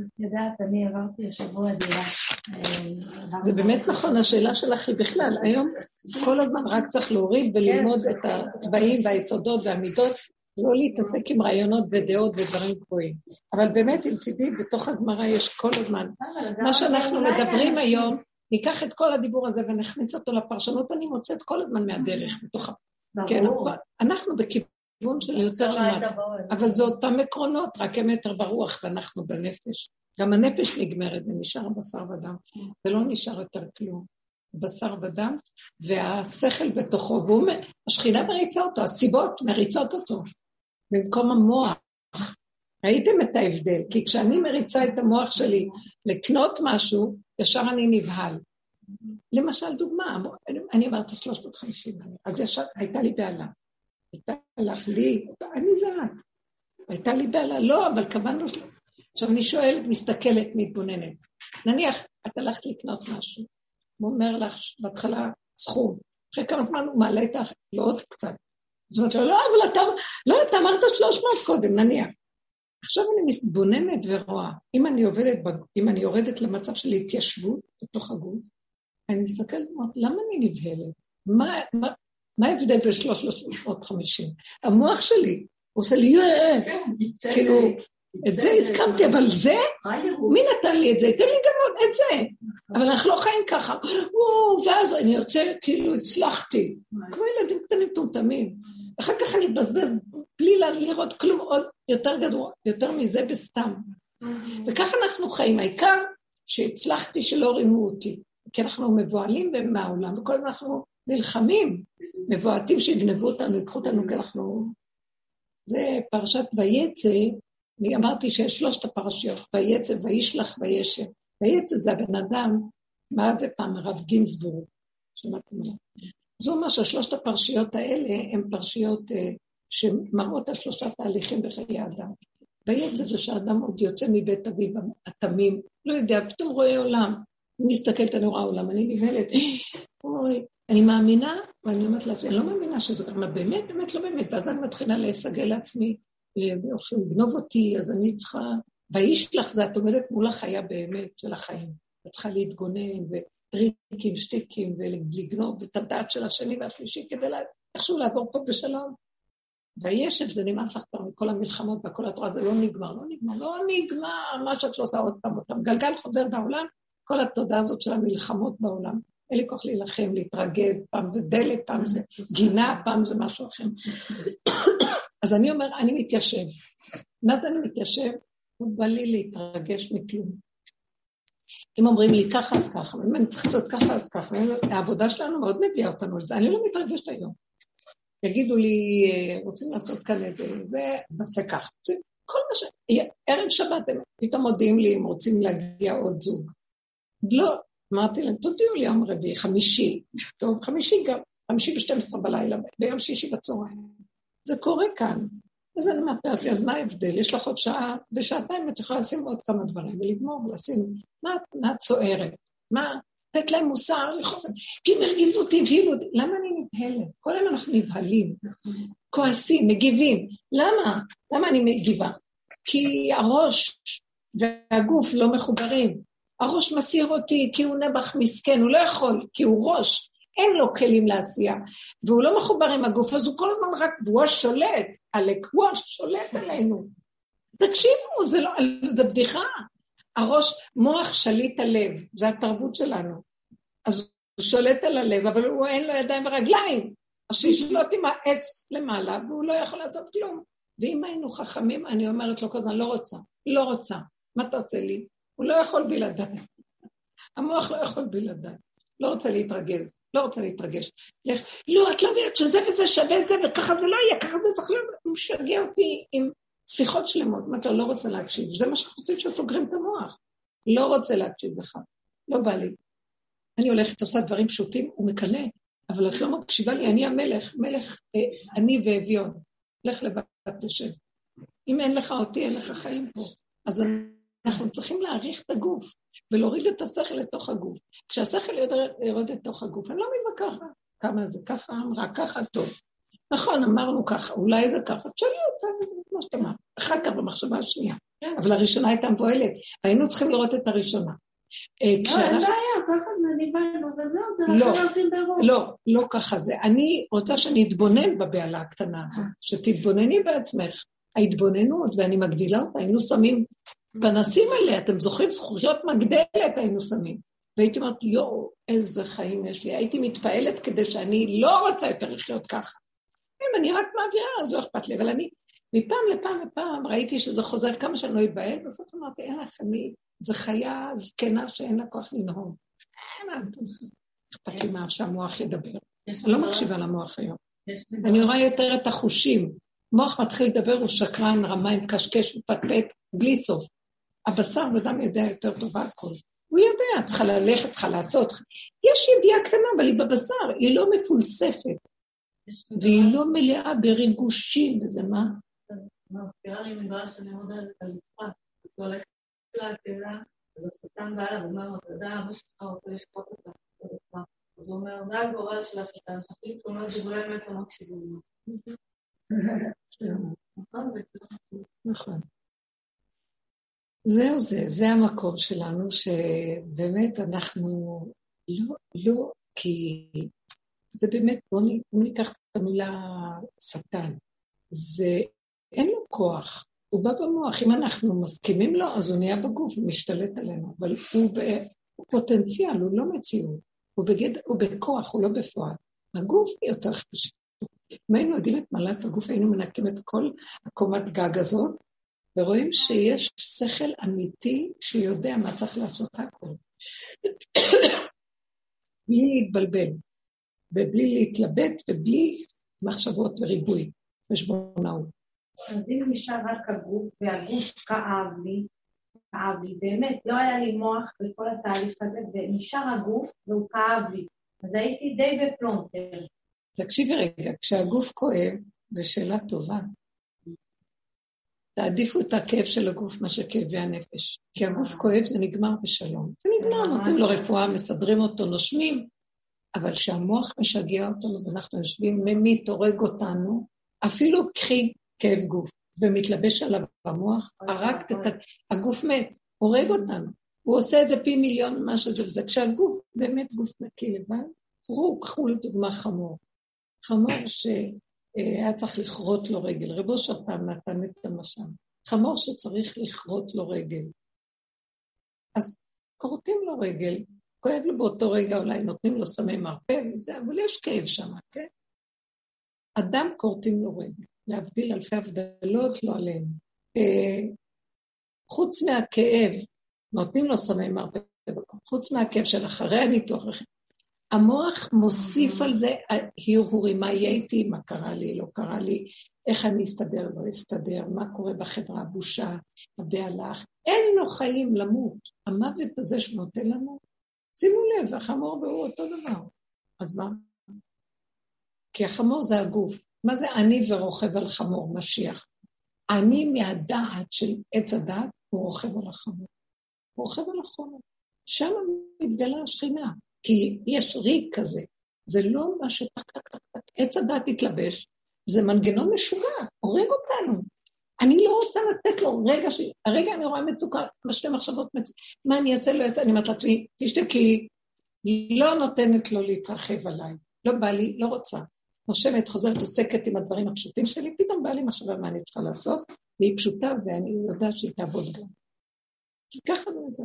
את יודעת, אני עברתי השבוע דירה. אה, זה באמת נכון, השאלה שלך היא בכלל, היום כל הזמן רק צריך להוריד וללמוד את התוואים והיסודות והמידות, לא להתעסק עם רעיונות ודעות ודברים גבוהים. אבל באמת, אם תדעי, בתוך הגמרא יש כל הזמן. מה שאנחנו מדברים היום, ניקח את כל הדיבור הזה ונכניס אותו לפרשנות, אני מוצאת כל הזמן מהדרך, בתוך ה... כן, אנחנו בכיוון. כיוון של יותר למטה. אבל זה אותם עקרונות, רק הם יותר ברוח ואנחנו בנפש. גם הנפש נגמרת ונשאר בשר ודם. זה לא נשאר יותר כלום. בשר ודם, והשכל בתוכו, והשכינה מריצה אותו, הסיבות מריצות אותו, במקום המוח. ראיתם את ההבדל, כי כשאני מריצה את המוח שלי לקנות משהו, ישר אני נבהל. למשל, דוגמה, אני אמרתי 350, אז ישר הייתה לי בעלה. הייתה לך לי, אני זה את. הייתה לי בעלה, לא, אבל קבענו... עכשיו אני שואלת, מסתכלת, מתבוננת. נניח, את הלכת לקנות משהו, הוא אומר לך בהתחלה סכום, אחרי כמה זמן הוא מעלה איתך, לא עוד קצת. זאת אומרת, לא, אבל אתה, לא, אתה אמרת 300 קודם, נניח. עכשיו אני מתבוננת ורואה, אם אני עובדת, אם אני יורדת למצב של התיישבות בתוך הגוף, אני מסתכלת ואומרת, למה אני נבהלת? מה, מה, מה ההבדל בין 350? המוח שלי עושה לי, כן, כאילו, את זה הסכמתי, אבל זה, מי נתן לי את זה? תן לי גם עוד את זה. אבל אנחנו לא חיים ככה. ואז אני יוצא, כאילו הצלחתי. כמו ילדים קטנים מטומטמים. אחר כך אני מבזבז בלי לראות כלום עוד יותר גדול, יותר מזה בסתם. וככה אנחנו חיים. העיקר שהצלחתי שלא רימו אותי. כי אנחנו מבוהלים מהעולם, וכל הזמן אנחנו נלחמים. מבועטים שיגנבו אותנו, ייקחו אותנו, כי אנחנו... זה פרשת ויצא, אני אמרתי שיש שלושת הפרשיות, ויצא, וישלח, וישב. ויצא זה הבן אדם, מה זה פעם, הרב גינזבורג, שמעתם עליו. זה אומר ששלושת הפרשיות האלה הן פרשיות אה, שמראות על שלושה תהליכים בחיי אדם. ויצא זה שאדם עוד יוצא מבית אביו התמים, לא יודע, פתאום רואה עולם. אני מסתכלת, אני רואה עולם, אני נבהלת, אוי, אני מאמינה, ואני אומרת לעצמי, אני לא מאמינה שזה ככה, באמת, באמת, לא באמת, ואז אני מתחילה להסגל לעצמי, ועכשיו לגנוב אותי, אז אני צריכה... והאיש לך זה, את עומדת מול החיה באמת של החיים. את צריכה להתגונן, וטריקים, שטיקים, ולגנוב את הדעת של השני והשלישי, כדי לה... איכשהו לעבור פה בשלום. וישב, זה נמאס לך כבר מכל המלחמות והכל התורה, זה לא נגמר, לא נגמר, לא נגמר, מה שאת לא עושה עוד פעם, פעם. גלגל חוזר בעולם, כל התודעה הזאת של המלחמות בעולם. אין לי כוח להילחם, להתרגז, פעם זה דלת, פעם זה גינה, פעם זה משהו אחר. אז אני אומר, אני מתיישב. מה זה אני מתיישב? הוא בא לי להתרגש מכלום. אם אומרים לי ככה, אז ככה, אם אני צריך לעשות ככה, אז ככה. העבודה שלנו מאוד מביאה אותנו לזה, אני לא מתרגשת היום. יגידו לי, רוצים לעשות כאן איזה, זה, נעשה ככה. כל מה ש... ערב שבת הם פתאום מודיעים לי אם רוצים להגיע עוד זוג. לא, אמרתי להם, תודיעו לי יום רביעי, חמישי. טוב, חמישי גם, חמישי ב-12 בלילה, ביום שישי בצהריים. זה קורה כאן. אז אני אומרת לעצמי, אז מה ההבדל? יש לך עוד שעה ושעתיים, את יכולה לשים עוד כמה דברים ולגמור ולשים. מה, את צוערת? מה? לתת להם מוסר, לחוסר. כי הם הרגיזו אותי, הבהילו אותי. למה אני נבהלת? כל היום אנחנו נבהלים, כועסים, מגיבים. למה? למה אני מגיבה? כי הראש והגוף לא מחוברים. הראש מסיר אותי כי הוא נבח מסכן, הוא לא יכול, כי הוא ראש, אין לו כלים לעשייה, והוא לא מחובר עם הגוף, אז הוא כל הזמן רק, והוא השולט, עלק, הוא השולט עלינו. תקשיבו, זה, לא, זה בדיחה. הראש, מוח שליט הלב, זה התרבות שלנו. אז הוא שולט על הלב, אבל הוא אין לו ידיים ורגליים. אז שישלוט עם העץ למעלה, והוא לא יכול לעשות כלום. ואם היינו חכמים, אני אומרת לו כל לא רוצה, לא רוצה. מה אתה רוצה לי? הוא לא יכול בלעדיי. המוח לא יכול בלעדיי. לא רוצה להתרגז, לא רוצה להתרגש. לך, לא, את לא יודעת שזה וזה שווה זה, וככה זה לא יהיה, ככה זה צריך להיות. הוא משגע אותי עם שיחות שלמות. אמרתי לו, לא רוצה להקשיב. זה מה שאנחנו עושים שסוגרים את המוח. לא רוצה להקשיב לך. לא בא לי. אני הולכת, עושה דברים פשוטים, הוא מקנא, אבל את לא מקשיבה לי, אני המלך, מלך, אה, אני ואביון. לך לבד, תשב. אם אין לך אותי, אין לך חיים פה. אז אנחנו צריכים להעריך את הגוף ולהוריד את השכל לתוך הגוף. כשהשכל יורד לתוך הגוף, אני לא מתווכחת. כמה זה ככה, אמרה ככה, טוב. נכון, אמרנו ככה, אולי זה ככה, תשאלי אותה, כמו שאתה אמרת. אחר כך במחשבה השנייה. אבל הראשונה הייתה מבוהלת, היינו צריכים לראות את הראשונה. אה, לא, אין בעיה, ככה זה נבהלנו, וזהו, זה מה שעושים ברוב. לא, לא ככה זה. אני רוצה שאני אתבונן בבהלה הקטנה הזאת, שתתבונני בעצמך. ההתבוננות, ואני מגדילה אותה, היינו שמים פנסים עליה, אתם זוכרים? זכוכיות מגדלת היינו שמים. והייתי אומרת, יואו, איזה חיים יש לי. הייתי מתפעלת כדי שאני לא רוצה יותר לחיות ככה. אם אני רק מעבירה, אז לא אכפת לי, אבל אני מפעם לפעם לפעם ראיתי שזה חוזר כמה שאני לא אבהל, בסוף אמרתי, אין לך, אני, זו חיה זקנה שאין לה כוח לנהוג. אכפת לי מה שהמוח ידבר. אני לא מקשיבה למוח היום. אני רואה יותר את החושים. מוח מתחיל לדבר, הוא שקרן, רמאי, מקשקש, מפטפט, בלי סוף. הבשר ודם יודע יותר טוב הכל. הוא יודע, צריכה ללכת, צריכה לעשות. יש ידיעה קטנה, אבל היא בבשר, היא לא מפולספת. והיא לא מלאה בריגושים, וזה מה? מזכירה לי מדרש שאני אומרת על יצחק, הוא הולך לעתירה, אז השטן בא אליו ואומר לו, אתה יודע, אבא שלך רוצה לשפוט אותה, אז הוא אומר, זה הגורל של השטן, שחליט אומר שגולי אמת לא מקשיבים נכון, נכון. זהו זה, זה המקום שלנו, שבאמת אנחנו לא, לא, כי זה באמת, בואו ניקח את המילה שטן. זה אין לו כוח, הוא בא במוח. אם אנחנו מסכימים לו, אז הוא נהיה בגוף, הוא משתלט עלינו, אבל הוא, ב, הוא פוטנציאל, הוא לא מציאות. הוא, בגד, הוא בכוח, הוא לא בפועל. הגוף יותר חשוב. אם היינו יודעים את מעלת הגוף, היינו מנקים את כל הקומת גג הזאת, ורואים שיש שכל אמיתי שיודע מה צריך לעשות הכל. בלי להתבלבל, ובלי להתלבט, ובלי מחשבות וריבוי, חשבונאות. אז אם נשאר רק הגוף, והגוף כאב לי, כאב לי, באמת, לא היה לי מוח בכל התהליך הזה, ונשאר הגוף והוא כאב לי. אז הייתי די בפלונטר. תקשיבי רגע, כשהגוף כואב, זו שאלה טובה. תעדיפו את הכאב של הגוף מאשר כאבי הנפש. כי הגוף כואב זה נגמר בשלום. זה נגמר, נותנים לו רפואה, מסדרים אותו, נושמים, אבל כשהמוח משגע אותנו ואנחנו יושבים, ממית, הורג אותנו, אפילו קחי כאב גוף, ומתלבש עליו במוח, הרגת את הגוף מת, הורג אותנו. הוא עושה את זה פי מיליון ממה שזה וזה. כשהגוף באמת גוף נקי לבד, קחו, קחו לדוגמה חמור. חמור שהיה צריך לכרות לו רגל. רבו אושר פעם נתן את המשל. חמור שצריך לכרות לו רגל. אז כורתים לו רגל, כואב לו באותו רגע, אולי נותנים לו סמי מרפא וזה, אבל יש כאב שם, כן? אדם כורתים לו רגל. להבדיל אלפי הבדלות, לא עלינו. אה, חוץ מהכאב, נותנים לו סמי מרפא, חוץ מהכאב של אחרי הניתוח, המוח מוסיף על זה הרהורים, מה יהיה איתי, מה קרה לי, לא קרה לי, איך אני אסתדר, לא אסתדר, מה קורה בחברה, בושה, הבהלה. אין לו חיים למות. המוות הזה שהוא נותן לנו, שימו לב, החמור והוא אותו דבר. אז מה? כי החמור זה הגוף. מה זה אני ורוכב על חמור, משיח? אני מהדעת של עץ הדעת, הוא רוכב על החמור. הוא רוכב על החמור. שם מתגלה השכינה, כי יש ריק כזה. זה לא מה טק, עץ הדעת התלבש, זה מנגנון משוגע, הורג אותנו. אני לא רוצה לתת לו רגע, ש... הרגע אני רואה מצוקה, שתי מחשבות מצוקה, מה אני אעשה, לא אעשה, אני אומרת לעצמי, תשתקי, לא נותנת לו להתרחב עליי, לא בא לי, לא רוצה. נושמת, חוזרת, עוסקת עם הדברים הפשוטים שלי, פתאום בא לי מחשבה מה אני צריכה לעשות, והיא פשוטה ואני יודעת שהיא תעבוד גם. כי ככה זה.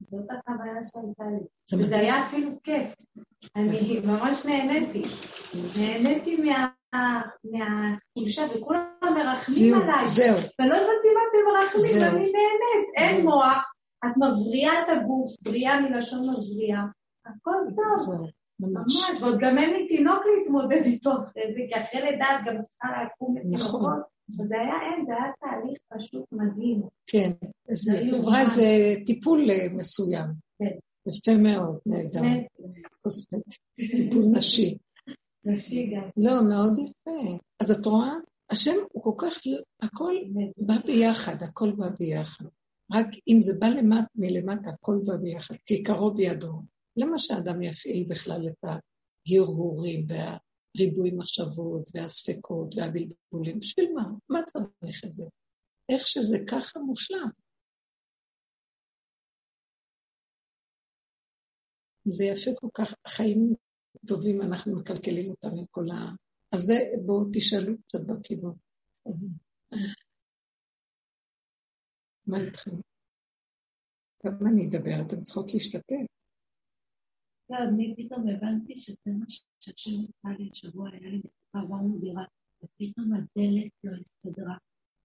זאת החוויה שהייתה לי. וזה היה אפילו כיף. אני ממש נהניתי. נהניתי מהחולשה, וכולם מרחמים עליי. זהו. ולא הבנתי מה אתם מרחמים, ואני נהנית. אין מוח, את מבריאה את הגוף, בריאה מלשון מבריאה. הכל טוב. ממש. ממש, ועוד גם אין לי תינוק להתמודד איתו אחרי זה, כי אחרי לידה את גם צריכה לקום לתינוקות. נכון. וזה היה אין, זה היה תהליך פשוט מדהים. כן, זה עברה איזה טיפול אה, מסוים. כן. יפה מאוד, נהדר. קוסמטי, טיפול נשי. נשי גם. לא, מאוד יפה. אז את רואה? השם הוא כל כך, הכל בא ביחד, הכל בא ביחד. רק אם זה בא למט, מלמטה, הכל בא ביחד, כי עיקרו בידו. למה שאדם יפעיל בכלל את ההרהורים והריבוי מחשבות והספקות והבלבולים? בשביל מה? מה צריך את זה? איך שזה ככה מושלם. זה יפה כל כך, החיים טובים, אנחנו מקלקלים אותם עם כל ה... אז זה, בואו תשאלו קצת בכיוון. מה איתכם? כמה אני אדבר? אתן צריכות להשתתף. לא, אני פתאום הבנתי שזה מה שהשם עשה לי השבוע, היה לי מצוקה, עברנו דירה, ופתאום הדלת לא הסתדרה.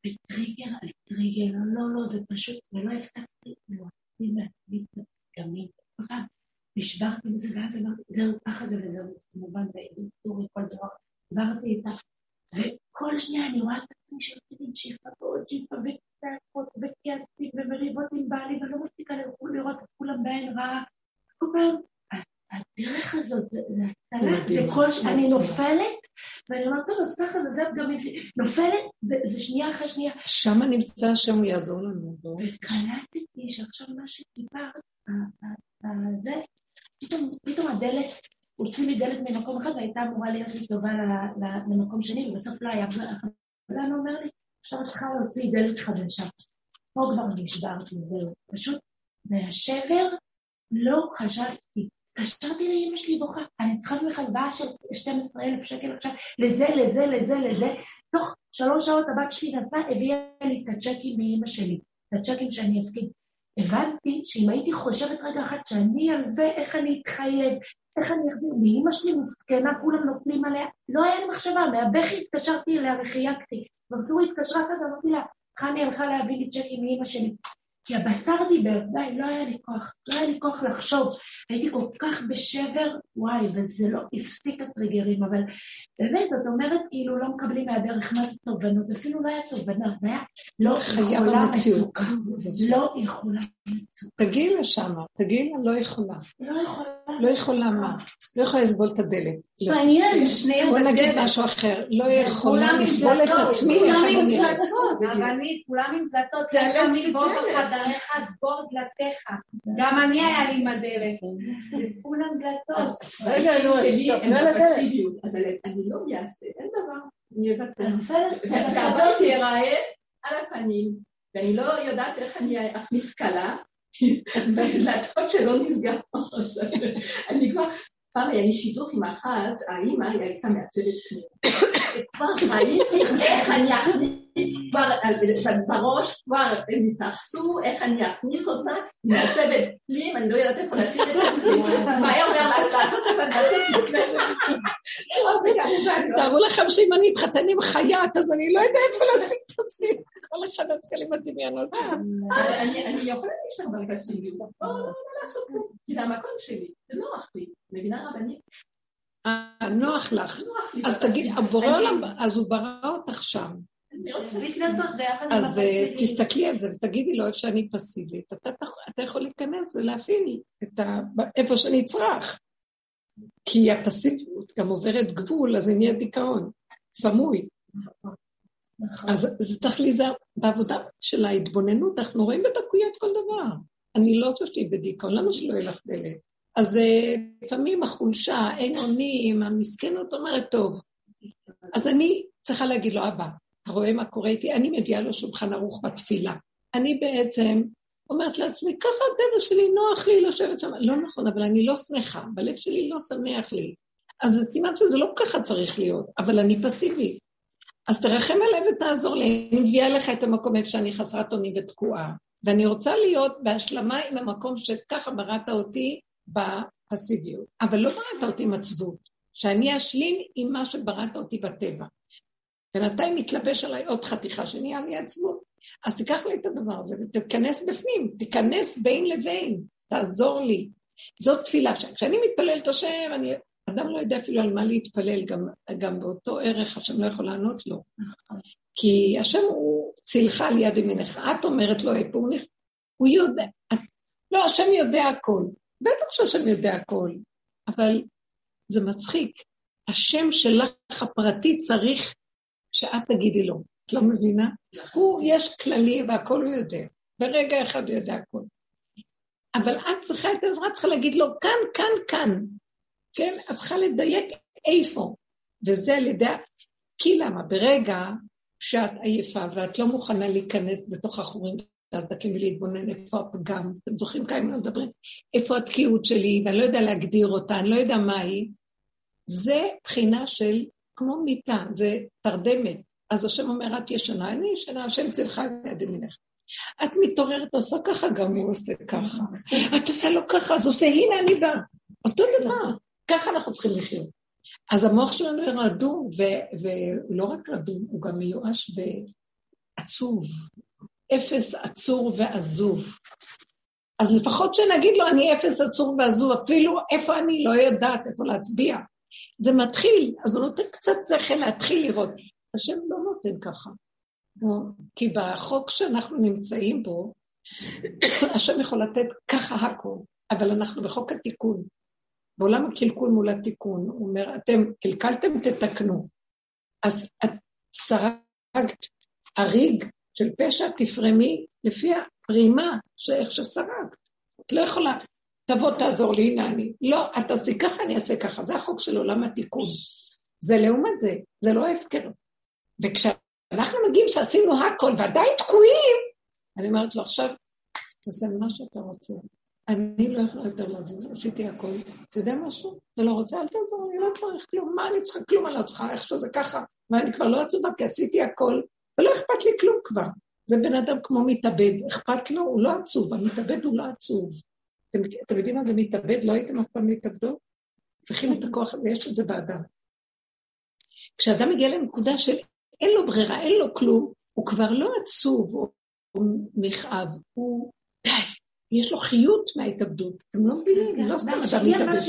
וטריגר על טריגר, לא, לא, זה פשוט, ולא הפסקתי להוציא מעצמי את הפגמים. נשברתי מזה, ואז אמרתי, זהו, ככה זה וזהו, כמובן, בעדות סורי, כל דבר, עברתי איתה, וכל שנייה אני רואה את עצמי שיוצאת עם שיפה ועוד שיפה וצעקות וכעסים ומריבות עם בעלי, ואני לא מפסיקה לראות את כולם בעין רעה. כל פעם, הדרך הזאת, זה כל ש... אני נופלת, ואני אומרת, טוב, אז ככה זה, זה גם נופלת, זה שנייה אחרי שנייה. שמה נמצא השם, הוא יעזור לנו. וקלטתי שעכשיו מה שדיברת, זה, פתאום הדלת, הוציא לי דלת ממקום אחד והייתה אמורה להיות לי טובה למקום שני, ובסוף לא היה. ולנו אומר לי, עכשיו את צריכה להוציא דלת חדשה. פה כבר נשברתי, זהו. פשוט מהשבר לא חשבתי. התקשרתי לאמא שלי בוכה, אני צריכה ממך הלוואה של 12,000 שקל עכשיו, לזה, לזה, לזה, לזה. תוך שלוש שעות הבת שלי נסעה, הביאה לי את הצ'קים מאמא שלי, את הצ'קים שאני אפקיד. הבנתי שאם הייתי חושבת רגע אחת שאני אלווה, איך אני אתחייב, איך אני אחזיר, מאמא שלי מסכנה, כולם נופלים עליה, לא היה לי מחשבה, מהבכי התקשרתי אליה וחייגתי. מרזור התקשרה כזה, אמרתי לה, חני הלכה להביא לי צ'קים מאמא שלי. כי הבשר דיבר, די, לא היה לי כוח, לא היה לי כוח לחשוב. הייתי כל כך בשבר, וואי, וזה לא הפסיק הטריגרים, אבל באמת, את אומרת, כאילו, לא מקבלים מהדרך מה זה תובנות, אפילו לא היה תובנה, זה היה לא יכולה מצוקה. לא יכולה מצוקה. תגיעי לשם, תגיעי לה, לא יכולה. לא יכולה. לא יכולה מה? לא יכולה לסבול את הדלת. לא. מעניין, בוא נגיד משהו אחר. לא יכולה לסבול את עצמי, איך אני נראית. כולם עם דלתות, לפעמים בוא בחדריך, סגור דלתיך. גם אני היה לי עם הדלת. כולם דלתות. רגע, נו, אני. אז לא אעשה, אין דבר. אני אבטל. בסדר. אז כעבור תיראה על הפנים, ואני לא יודעת איך אני אכניס כלה. בדלתות שלא נסגרות. אני כבר, פעם היה לי שידוך עם אחת, האימא, היא הייתה מעצבת פנים. כבר ראיתי איך אני אכניס, כבר בראש כבר הם התייחסו, איך אני אכניס אותה, מעצבת פנים, אני לא יודעת איפה לשים את עצמי. מה היה אומר לעשות את הפנדלת תארו לכם שאם אני אתחתן עם חייט, אז אני לא יודע איפה לשים את עצמי. כל אחד יתחיל עם הדמיונות אני יכולה להישאר ברגסים, לא לעשות כלום, כי זה המקום שלי, זה נוח לי, מבינה רבנית? נוח לך. אז תגיד, הבורא עולם, אז הוא ברא אותך שם. אז אה, תסתכלי על זה ותגידי לו איפה שאני פסיבית. אתה יכול להיכנס ולהפעיל איפה שנצרך. כי הפסיביות גם עוברת גבול, אז זה נהיה דיכאון, סמוי. אז זה צריך להיזהר. בעבודה של ההתבוננות אנחנו רואים בדקויות כל דבר. אני לא חושבת שהיא בדיכאון, למה שלא יהיה לך דלת? אז אה, לפעמים החולשה, אין אונים, המסכנות אומרת, טוב. אז אני צריכה להגיד לו, אבא, אתה רואה מה קורה איתי? אני מביאה לו שולחן ערוך בתפילה. אני בעצם אומרת לעצמי, ככה הטבע שלי, נוח לי לשבת שם. לא נכון, אבל אני לא שמחה, בלב שלי לא שמח לי. אז זה סימן שזה לא ככה צריך להיות, אבל אני פסיבית. אז תרחם עליי ותעזור לי. אני מביאה לך את המקום איפה שאני חסרת אונים ותקועה. ואני רוצה להיות בהשלמה עם המקום שככה בראת אותי בפסיביות. אבל לא בראת אותי עם עצבות, שאני אשלים עם מה שבראת אותי בטבע. בינתיים מתלבש עליי עוד חתיכה שנהיה לי עצבות. אז תיקח לי את הדבר הזה ותיכנס בפנים, תיכנס בין לבין, תעזור לי. זאת תפילה. כשאני מתפללת השם, אני... אדם לא יודע אפילו על מה להתפלל, גם, גם באותו ערך השם לא יכול לענות לו. כי השם הוא צילך על יד ימינך, את אומרת לו איפה הוא נכנס, הוא יודע, לא, השם יודע הכל. בטח שהשם יודע הכל, אבל זה מצחיק. השם שלך הפרטי צריך שאת תגידי לו. את לא מבינה? הוא, יש כללי והכל הוא יודע. ברגע אחד הוא יודע הכל. אבל את צריכה את העזרה, צריכה להגיד לו, כאן, כאן, כאן. כן? את צריכה לדייק איפה. וזה על ידי... כי למה? ברגע שאת עייפה ואת לא מוכנה להיכנס בתוך החורים והסדקים ולהתבונן איפה הפגם, אתם זוכרים כמה הם מדברים? איפה התקיעות שלי, ואני לא יודע להגדיר אותה, אני לא יודע מה היא. זה בחינה של כמו מיטה, זה תרדמת. אז השם אומר, את ישנה, אני ישנה, השם צלחה ליד ימינך. את מתעוררת, עושה ככה, גם הוא עושה ככה. את עושה לו ככה, אז עושה, הנה אני באה. אותו דבר. ככה אנחנו צריכים לחיות. אז המוח שלנו רדום, והוא לא רק רדום, הוא גם מיואש ועצוב. אפס עצור ועזוב. אז לפחות שנגיד לו, אני אפס עצור ועזוב, אפילו איפה אני לא יודעת איפה להצביע. זה מתחיל, אז הוא נותן קצת שכל להתחיל לראות. השם לא נותן ככה. כי בחוק שאנחנו נמצאים בו, השם יכול לתת ככה הכל, אבל אנחנו בחוק התיקון. בעולם הקלקול מול התיקון, הוא אומר, אתם קלקלתם, תתקנו. אז את סרגת הריג של פשע, תפרמי לפי הפרימה שאיך שסרגת. את לא יכולה, תבוא תעזור לי, הנה אני. לא, את תעשי ככה, אני אעשה ככה. זה החוק של עולם התיקון. זה לעומת זה, זה לא הפקר. וכשאנחנו מגיעים שעשינו הכל ועדיין תקועים, אני אומרת לו, עכשיו, תעשה מה שאתה רוצה. אני לא יכולה יותר לזוז, עשיתי הכל. אתה יודע משהו? אתה לא רוצה, אל תעזור, אני לא צריך כלום. מה אני צריכה? כלום אני לא צריכה, איך שזה ככה. ואני כבר לא עצובה, כי עשיתי הכל, ולא אכפת לי כלום כבר. זה בן אדם כמו מתאבד, אכפת לו, הוא לא עצוב, המתאבד הוא לא עצוב. אתם, אתם יודעים מה זה מתאבד? לא הייתם אף פעם מתאבדות? צריכים את הכוח הזה, יש את זה באדם. כשאדם מגיע לנקודה של אין לו ברירה, אין לו כלום, הוא כבר לא עצוב או, נכאב, הוא די, יש לו חיות מההתאבדות. אתם לא מבינים, לא סתם אדם מתאבד.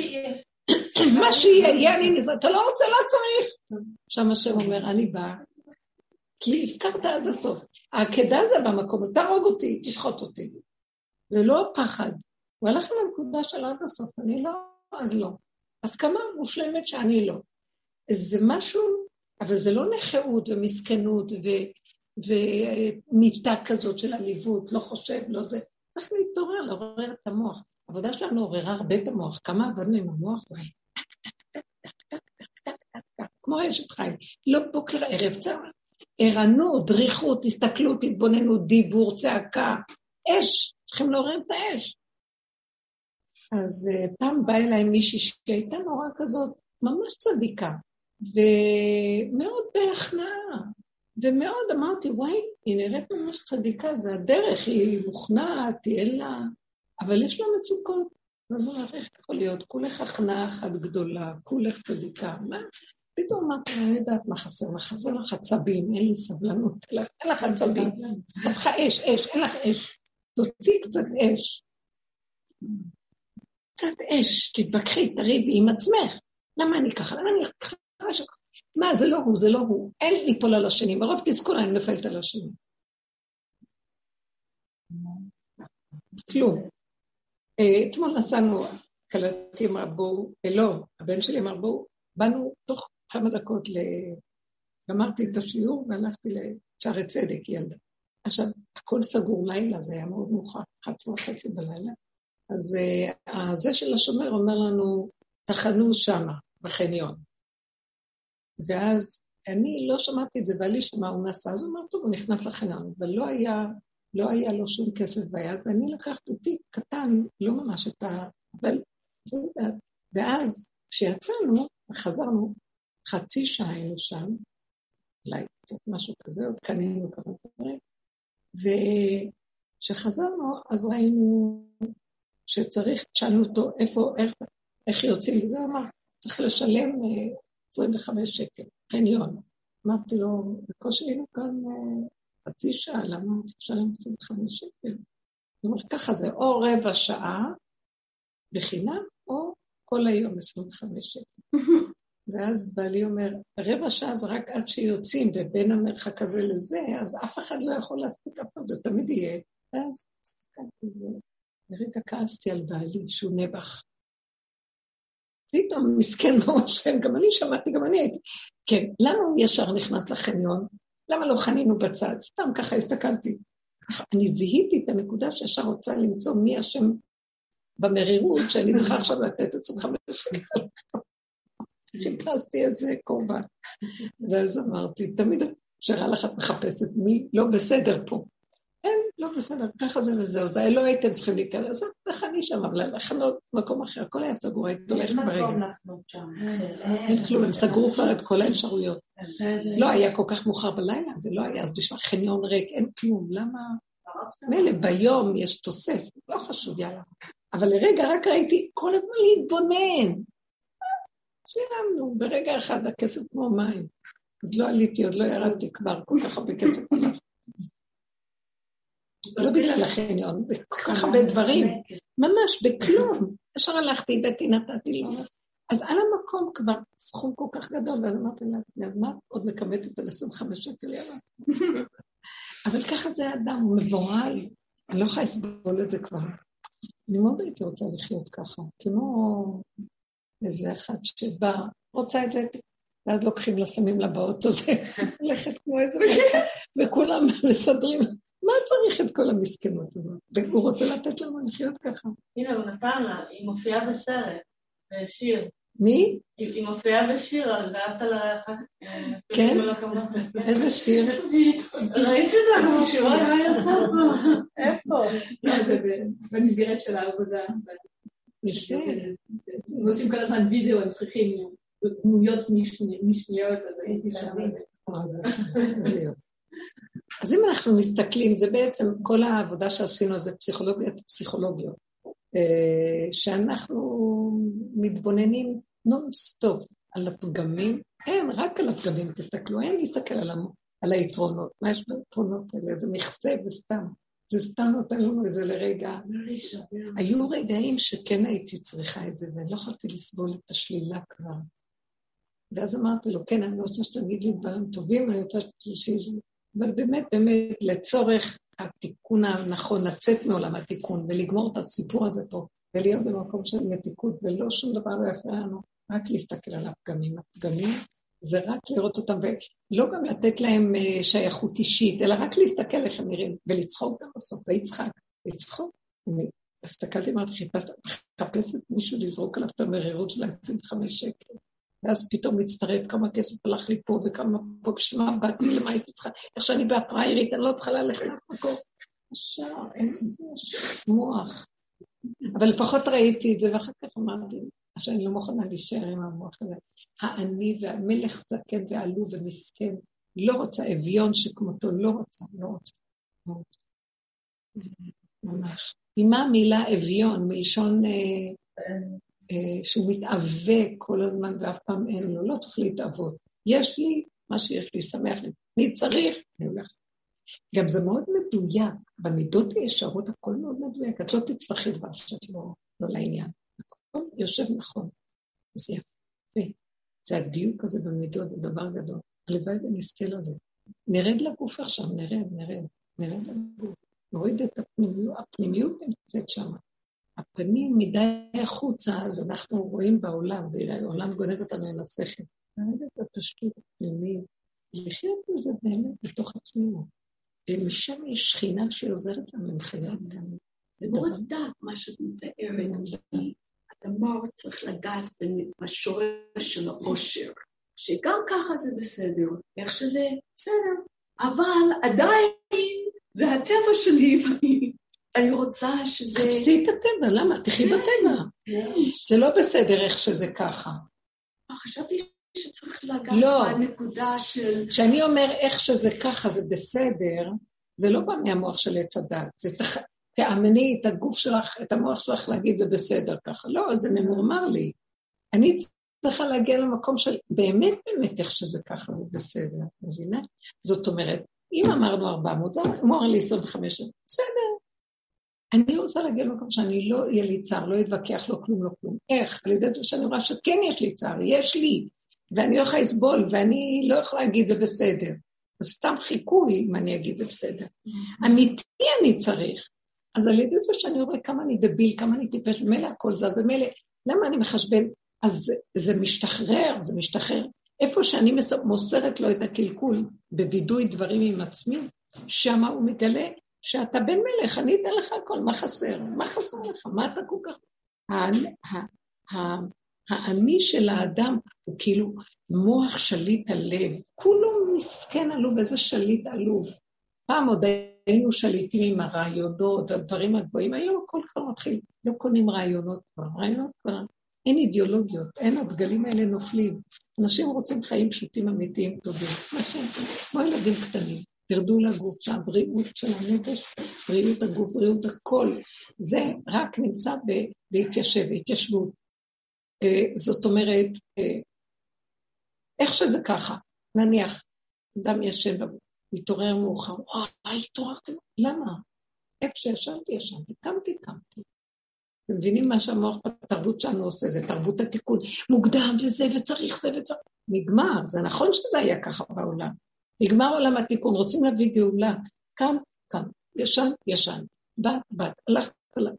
מה שיהיה, יהיה אני נזר, אתה לא רוצה, לא צריך. שם השם אומר, אני באה, כי הפקרת עד הסוף. העקדה זה במקום, תהרוג אותי, תשחוט אותי. זה לא פחד. הוא הלך עם הנקודה של עד הסוף, אני לא, אז לא. הסכמה מושלמת שאני לא. זה משהו, אבל זה לא נכאות ומסכנות ו, ומיטה כזאת של עליבות, לא חושב, לא זה. צריך להתעורר, לעורר את המוח. העבודה שלנו עוררה הרבה את המוח. כמה עבדנו עם המוח? וואי, כמו אשת חיים. לא בוקר ערב צער. ערנות, דריכות, הסתכלות, התבוננות, דיבור, צעקה, אש, צריכים לעורר את האש. אז uh, פעם באה אליי מישהי שהייתה נורא כזאת, ממש צדיקה, ומאוד בהכנעה, ומאוד אמרתי, וואי, היא נראית ממש צדיקה, זה הדרך, היא מוכנעת, היא אין לה... אבל יש לה מצוקות. אז הוא אומר, איך יכול להיות? כולך הכנעה אחת גדולה, כולך צדיקה. מה? פתאום אמרתי, אני יודעת מה חסר לך, חסר לך עצבים, אין לי סבלנות, אין לך עצבים. את צריכה אש, אש, אין לך אש. תוציא קצת אש. קצת אש, תתווכחי, תריבי עם עצמך. למה אני ככה? למה אני ככה? מה, זה לא הוא, זה לא הוא. אין ליפול על השני. מרוב תסכול אני נופלת על השני. כלום. אה, אתמול נסענו, קלטתי אמרה בואו, אה, לא, הבן שלי אמר בואו, באנו תוך כמה דקות ל... גמרתי את השיעור והלכתי לשערי צדק, ילדה. עכשיו, הכל סגור לילה, זה היה מאוד מאוחר, 11 וחצי בלילה. אז uh, זה של השומר אומר לנו, תחנו שמה, בחניון. ואז אני לא שמעתי את זה, ואלי שמע, הוא נסע, אז הוא אמר, טוב, הוא נכנס לחניון, אבל לא היה, לא היה לו שום כסף ביד, ואני לקחתי אותי קטן, לא ממש את ה... אבל, לא יודעת. ואז, כשיצאנו, חזרנו, חצי שעה היינו שם, אולי קצת משהו כזה, עוד קנינו כמה דברים, וכשחזרנו, אז ראינו שצריך, שאלנו אותו איפה, איך, איך יוצאים מזה, הוא אמר, צריך לשלם 25 אה, שקל, חניון. אמרתי לו, בקושי היינו כאן אה, חצי שעה, למה צריך לשלם 25 שקל? הוא אומר, ככה זה, או רבע שעה בחינם, או כל היום 25 שקל. ואז בעלי אומר, רבע שעה זה רק עד שיוצאים, ובין המרחק הזה לזה, אז אף אחד לא יכול להספיק אף פעם, זה תמיד יהיה. ואז הסתכלתי, לרגע כעסתי על בעלי, שהוא נבח. פתאום מסכן השם, גם אני שמעתי, גם אני הייתי. כן, למה הוא ישר נכנס לחניון? למה לא חנינו בצד? סתם ככה הסתכלתי. אני זיהיתי את הנקודה שישר רוצה למצוא מי אשם במרירות, שאני צריכה עכשיו לתת 25 שקל. חיפשתי איזה קורבן. ואז אמרתי, תמיד אפשרה לך את מחפשת מי לא בסדר פה. אין, לא בסדר, ככה זה וזהו, זה לא הייתם צריכים להיכנס, איך אני שם, אבל לחנות במקום אחר, הכל היה סגור, היית הולכת ברגע. אין כלום, הם סגרו כבר את כל האפשרויות. לא היה כל כך מאוחר בלילה, ולא היה, אז בשביל חניון ריק, אין כלום, למה? מילא ביום יש תוסס, לא חשוב, יאללה. אבל לרגע רק ראיתי כל הזמן להתבונן. שילמנו, ברגע אחד הכסף כמו מים. עוד לא עליתי, עוד לא ירדתי כבר, כל כך הרבה כסף הלך. לא בגלל החניון, בכל כך הרבה דברים, ממש בכלום. ישר הלכתי, הבאתי, נתתי לו. אז על המקום כבר סכום כל כך גדול, ואז אמרתי לעצמי, אז מה, עוד מכמתת על 25 שקל יאללה. אבל ככה זה האדם, הוא מבוהל, אני לא יכולה לסבול את זה כבר. אני מאוד הייתי רוצה לחיות ככה, כמו איזה אחד שבא, רוצה את זה, ואז לוקחים לה, שמים לה באוטו, זה הולכת כמו איזה וכולם מסדרים. מה צריך את כל המסכנות הזאת? והוא רוצה לתת לנו לחיות ככה. הנה, הוא נתן לה, היא מופיעה בסרט, בשיר. מי? היא מופיעה בשיר, על ואהבת לרעך. כן? איזה שיר? ראית את זה, שירה מה היא עושה פה? איפה? לא, זה במסגרת של העבודה. יפה. הם עושים כל הזמן וידאו, הם צריכים דמויות משניות, אז הייתי שם. אז אם אנחנו מסתכלים, זה בעצם כל העבודה שעשינו זה פסיכולוגיית פסיכולוגיות. שאנחנו מתבוננים נונסטופ על הפגמים, אין, רק על הפגמים תסתכלו, אין להסתכל על, המ... על היתרונות. מה יש ביתרונות האלה? זה מכסה וסתם. זה סתם נותן לנו איזה לרגע. היו רגעים שכן הייתי צריכה את זה, ואני לא יכולתי לסבול את השלילה כבר. ואז אמרתי לו, כן, אני רוצה שתגיד לי דברים טובים, אני רוצה שתגיד לי... אבל באמת, באמת, לצורך התיקון הנכון, לצאת מעולם התיקון ולגמור את הסיפור הזה פה, ולהיות במקום של מתיקות, זה לא שום דבר לא יפריע לנו, רק להסתכל על הפגמים. הפגמים זה רק לראות אותם, ולא גם לתת להם אה, שייכות אישית, אלא רק להסתכל איך הם נראים, ולצחוק גם בסוף, זה יצחק, לצחוק. אני הסתכלתי, אמרתי, חיפשת, מחפשת מישהו לזרוק עליו את המרירות של ה-25 שקל. ואז פתאום מצטרף כמה כסף הלך לי פה וכמה פה, בשביל מה באתי, למה הייתי צריכה, איך שאני בפריירית, אני לא צריכה ללכת לאף מקום. ישר, אין מוח. אבל לפחות ראיתי את זה, ואחר כך אמרתי, שאני לא מוכנה להישאר עם המוח הזה. האני והמלך זקן ועלוב ומסכן, לא רוצה אביון שכמותו, לא רוצה, לא רוצה. לא רוצה. ממש. עם מה המילה אביון? מלשון אה, אה, שהוא מתאווה כל הזמן ואף פעם אין לו, לא צריך להתאוות. יש לי מה שיש לי, שמח לי. אני צריך, אני הולך. גם זה מאוד מדויק, במידות הישרות הכל מאוד מדויק, את לא תצטרכי דבר שאת לא, לא לעניין. הכל יושב נכון. זה יפה. זה הדיוק הזה במידות, זה דבר גדול. הלוואי ונזכה לזה. נרד לגוף עכשיו, נרד, נרד, נרד לגוף. נוריד את הפנימיות, הפנימיות נמצאת שם. הפנים מדי החוצה, אז אנחנו רואים בעולם, והעולם גונב אותנו אל השכל. נרד את הפשטות הפנימית, לחיות בזה באמת בתוך עצמנו. ומשם יש שכינה שעוזרת לנו עם חיות גם. זה מאוד דק מה שאת מתארת, כי הדמר צריך לגעת בשורש של העושר, שגם ככה זה בסדר, איך שזה בסדר, אבל עדיין זה הטבע שלי, ואני רוצה שזה... חפשי את הטבע, למה? תחי בטבע. זה לא בסדר איך שזה ככה. חשבתי שצריך לגעת לא. בנקודה של... כשאני אומר איך שזה ככה, זה בסדר, זה לא בא מהמוח של עץ הדת, זה תח... תאמני את הגוף שלך, את המוח שלך להגיד זה בסדר ככה. לא, זה ממורמר לי. אני צריכה להגיע למקום של באמת באמת איך שזה ככה, זה בסדר, מבינה? זאת אומרת, אם אמרנו 400, הוא אמר לי 25, בסדר. אני רוצה להגיע למקום שאני לא אהיה לי צער, לא אתווכח, לא כלום, לא כלום. איך? על ידי זה שאני רואה שכן יש לי צער, יש לי, ואני לא יכולה לסבול, ואני לא יכולה להגיד זה בסדר. זה סתם חיקוי אם אני אגיד זה בסדר. אמיתי אני צריך. אז על ידי זה שאני רואה כמה אני דביל, כמה אני טיפש, ומילא הכל זז, ומילא, למה אני מחשבן? אז זה משתחרר, זה משתחרר. איפה שאני מוסרת לו את הקלקול בווידוי דברים עם עצמי, שם הוא מגלה שאתה בן מלך, אני אתן לך הכל, מה חסר? מה חסר לך? מה אתה כל כך... האני של האדם הוא כאילו מוח שליט הלב, כולו מסכן עלוב, איזה שליט עלוב. פעם עוד היינו שליטים עם הרעיונות, הדברים הגבוהים, היום הכל כבר מתחיל, לא קונים רעיונות כבר, רעיונות כבר, אין אידיאולוגיות, אין הדגלים האלה נופלים. אנשים רוצים חיים פשוטים, אמיתיים, טובים, שמחים, כמו ילדים קטנים. תרדו לגוף, שהבריאות של הנפש, בריאות הגוף, בריאות הכל, זה רק נמצא בהתיישב, בהתיישבות. אה, זאת אומרת, אה, איך שזה ככה, נניח, אדם ישן, מתעורר מאוחר, וואי, התעוררתם, למה? איפה שישנתי, ישנתי, קמתי, קמתי. אתם מבינים מה שהמוח בתרבות שלנו עושה? זה תרבות התיקון. מוקדם וזה, וצריך זה וצריך... נגמר, זה נכון שזה היה ככה בעולם. נגמר עולם התיקון, רוצים להביא גאולה. קם, קם, ישן, ישן, בת, בת, הלכת.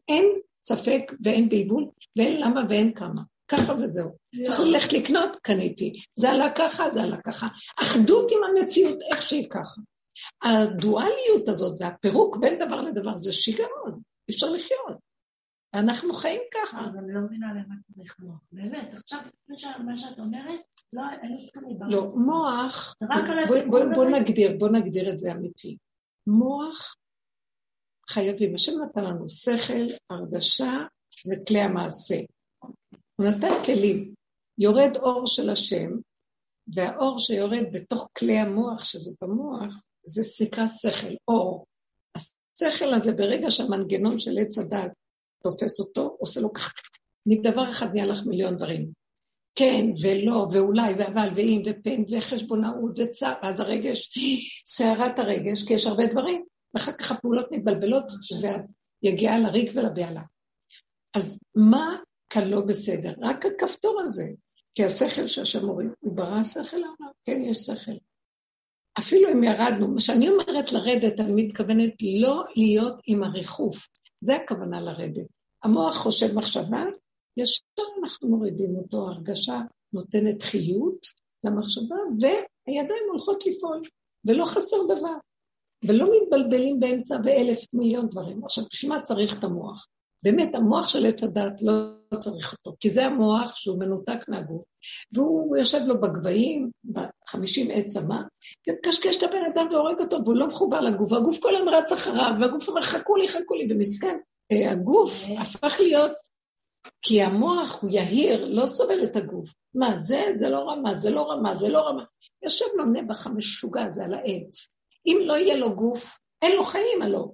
אין ספק ואין בלבול, ואין למה ואין כמה. ככה וזהו. צריך ללכת לקנות, קניתי. זה עלה ככה, זה עלה ככה. אחדות עם המציאות, איך שהיא ככה. הדואליות הזאת והפירוק בין דבר לדבר זה שיגעון, אי אפשר לחיות. אנחנו חיים ככה. אז אני לא מבינה למה צריך מוח. באמת, עכשיו, מה שאת אומרת, לא, אין לי צריכה להיבחר. לא, מוח, בוא נגדיר, בוא נגדיר את זה אמיתי. מוח חייבים, השם נתן לנו שכל, הרגשה וכלי המעשה. הוא נתן כלים. יורד אור של השם, והאור שיורד בתוך כלי המוח, שזה במוח, זה סיכה שכל, אור. השכל הזה, ברגע שהמנגנון של עץ הדת תופס אותו, עושה לו ככה. מדבר אחד נהיה לך מיליון דברים. כן ולא, ואולי, ואבל, ואם, ופן, וחשבונאות, וצער, אז הרגש, סערת הרגש, כי יש הרבה דברים, ואחר כך הפעולות מתבלבלות, ויגיע לריק ולבהלה. אז מה כאן לא בסדר? רק הכפתור הזה, כי השכל שהשם מוריד, הוא ברא שכל העולם, כן, יש שכל. אפילו אם ירדנו, מה שאני אומרת לרדת, אני מתכוונת לא להיות עם הריחוף. זה הכוונה לרדת. המוח חושב מחשבה, ישר אנחנו מורידים אותו, הרגשה נותנת חיות למחשבה, והידיים הולכות לפעול, ולא חסר דבר. ולא מתבלבלים באמצע באלף מיליון דברים. עכשיו, בשביל מה צריך את המוח? באמת, המוח של עץ הדת לא צריך אותו, כי זה המוח שהוא מנותק מהגוף, והוא יושב לו בגבהים, בחמישים עץ אמה, ומקשקש את הבן אדם והורג אותו, והוא לא מחובר לגוף, והגוף כל היום רץ אחריו, והגוף אומר, חכו לי, חכו לי, ומסכן. אה, הגוף הפך להיות, כי המוח הוא יהיר, לא סובל את הגוף. מה, זה, זה לא רמה, זה לא רמה, זה לא רמה. יושב לו נבח המשוגע הזה על העץ. אם לא יהיה לו גוף, אין לו חיים הלא.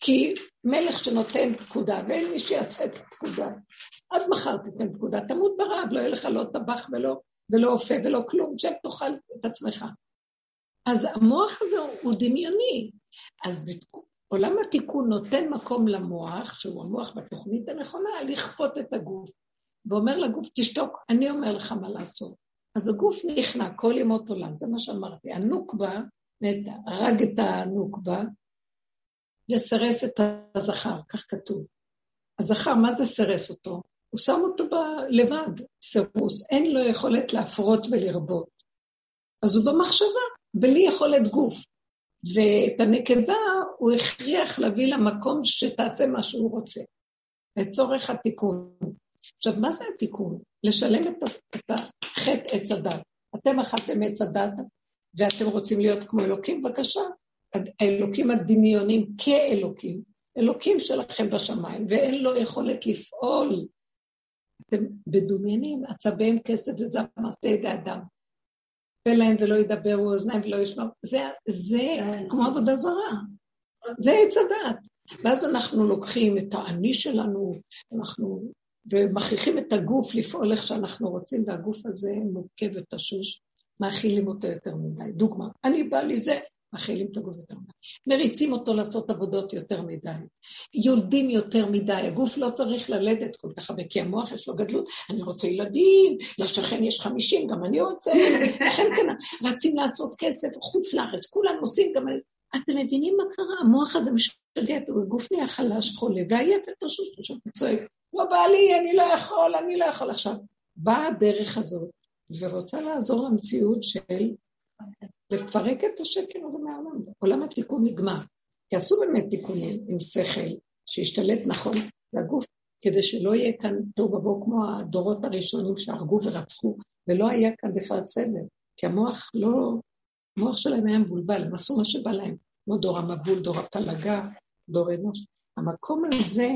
כי מלך שנותן פקודה, ואין מי שיעשה את הפקודה. עד מחר תיתן פקודה, תמות ברעב, לא יהיה לך לא טבח ולא, ולא אופה ולא כלום, שב תאכל את עצמך. אז המוח הזה הוא דמיוני. אז עולם התיקון נותן מקום למוח, שהוא המוח בתוכנית הנכונה, לכפות את הגוף. ואומר לגוף, תשתוק, אני אומר לך מה לעשות. אז הגוף נכנע כל ימות עולם, זה מה שאמרתי. הנוקבה, הרג את הנוקבה, וסרס את הזכר, כך כתוב. הזכר, מה זה סרס אותו? הוא שם אותו ב- לבד, סירוס, אין לו יכולת להפרות ולרבות. אז הוא במחשבה, בלי יכולת גוף. ואת הנקבה הוא הכריח להביא למקום שתעשה מה שהוא רוצה, לצורך התיקון. עכשיו, מה זה התיקון? לשלם את, את החטא עץ הדת. אתם אכלתם עץ הדת ואתם רוצים להיות כמו אלוקים, בבקשה. האלוקים הדמיונים כאלוקים, אלוקים שלכם בשמיים, ואין לו יכולת לפעול. אתם מדומיינים, עצביהם כסף וזהב מעשה ידי אדם. פה להם ולא ידברו, אוזניים ולא ישמעו. זה, זה כמו עבודה זרה. זה עץ הדת. ואז אנחנו לוקחים את האני שלנו, אנחנו, ומכריחים את הגוף לפעול איך שאנחנו רוצים, והגוף הזה מוכה ותשוש, מאכילים אותו יותר מדי. דוגמה, אני בא לי זה, מאכילים את הגוף יותר מדי. מריצים אותו לעשות עבודות יותר מדי. יולדים יותר מדי. הגוף לא צריך ללדת כל כך הרבה, כי המוח יש לו גדלות. אני רוצה ילדים, לשכן יש חמישים, גם אני רוצה. לכן כן, רצים לעשות כסף, חוץ לארץ, כולם עושים גם... אתם מבינים מה קרה? המוח הזה משגע, הגוף נהיה חלש, חולה, ועייף עכשיו הוא צועק, לא בא לי, אני לא יכול, אני לא יכול עכשיו. באה הדרך הזאת ורוצה לעזור למציאות של לפרק את השקר הזה מהעולם. עולם התיקון נגמר. כי עשו באמת תיקונים עם שכל, שישתלט נכון לגוף, כדי שלא יהיה כאן תוהו ובוהו כמו הדורות הראשונים שהרגו ורצחו, ולא היה כאן בכלל סדר. כי המוח לא, המוח שלהם היה מבולבל, הם עשו מה שבא להם, כמו דור המבול, דור הפלגה, דור אנוש. המקום הזה,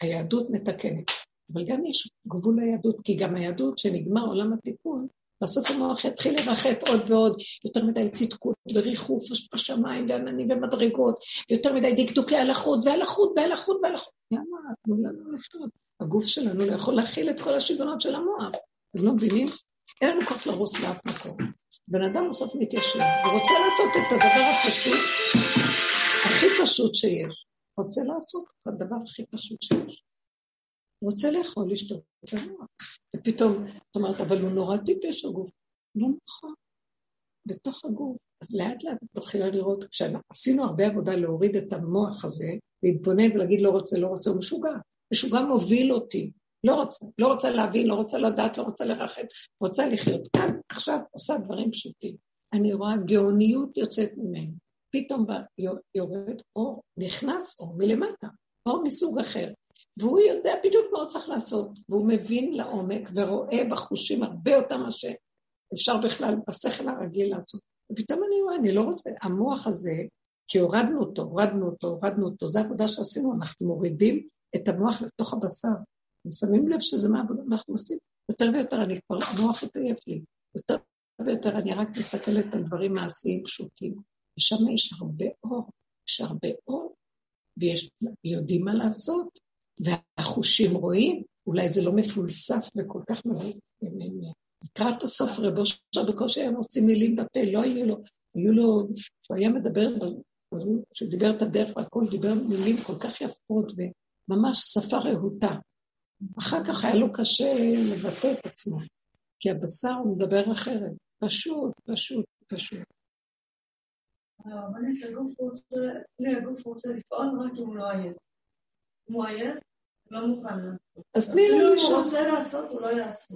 היהדות מתקנת. אבל גם יש גבול ליהדות, כי גם היהדות, שנגמר עולם התיקון, בסוף המוח יתחיל לרחף עוד ועוד, יותר מדי צדקות וריחוף בשמיים ועננים ומדרגות, יותר מדי דקדוקי הלכות והלכות והלכות והלכות. למה? תנו לנו לחיות. הגוף שלנו לא יכול להכיל את כל השיגעונות של המוח. אתם לא מבינים? אין לנו כוח לרוס לאף מקום. בן אדם בסוף מתיישב, ורוצה לעשות את הדבר הפשוט, הכי פשוט שיש. רוצה לעשות את הדבר הכי פשוט שיש. רוצה לאכול, לשתות את המוח. ופתאום, את אומרת, אבל הוא נורא טיפש הגוף. לא נכון. בתוך הגוף. אז לאט לאט את מתחילה לראות, כשעשינו הרבה עבודה להוריד את המוח הזה, להתבונן ולהגיד לא רוצה, לא רוצה, הוא משוגע. משוגע מוביל אותי. לא רוצה, לא רוצה להבין, לא רוצה לדעת, לא רוצה לרחב, רוצה לחיות. כאן, עכשיו, עושה דברים פשוטים. אני רואה גאוניות יוצאת ממנו. פתאום יורד אור, נכנס אור מלמטה, אור מסוג אחר. והוא יודע בדיוק מה הוא צריך לעשות, והוא מבין לעומק ורואה בחושים הרבה יותר מה שאפשר בכלל בשכל הרגיל לעשות. ופתאום אני רואה, אני לא רוצה, המוח הזה, כי הורדנו אותו, הורדנו אותו, הורדנו אותו, זו עבודה שעשינו, אנחנו מורידים את המוח לתוך הבשר. אתם שמים לב שזה מה אנחנו עושים? יותר ויותר, אני כבר, המוח התעייף לי. יותר ויותר אני רק מסתכלת על דברים מעשיים פשוטים. ושם יש הרבה אור, יש הרבה אור, ויש, יודעים מה לעשות, והחושים רואים, אולי זה לא מפולסף וכל כך מאוד. לקראת הסוף רבו שם בקושי היה מוציא מילים בפה, לא היו לו, היו לו, כשהוא היה מדבר, כשדיבר את הדרך והכל, דיבר מילים כל כך יפות וממש שפה רהוטה. אחר כך היה לו קשה לבטא את עצמו, כי הבשר הוא מדבר אחרת. פשוט, פשוט, פשוט. הרבנית, הגוף רוצה לפעול רק אם הוא לא עייף. הוא עייף, לא מוכן לעשות. אז תני לו לישון. אפילו אם הוא רוצה לעשות, הוא לא יעשה.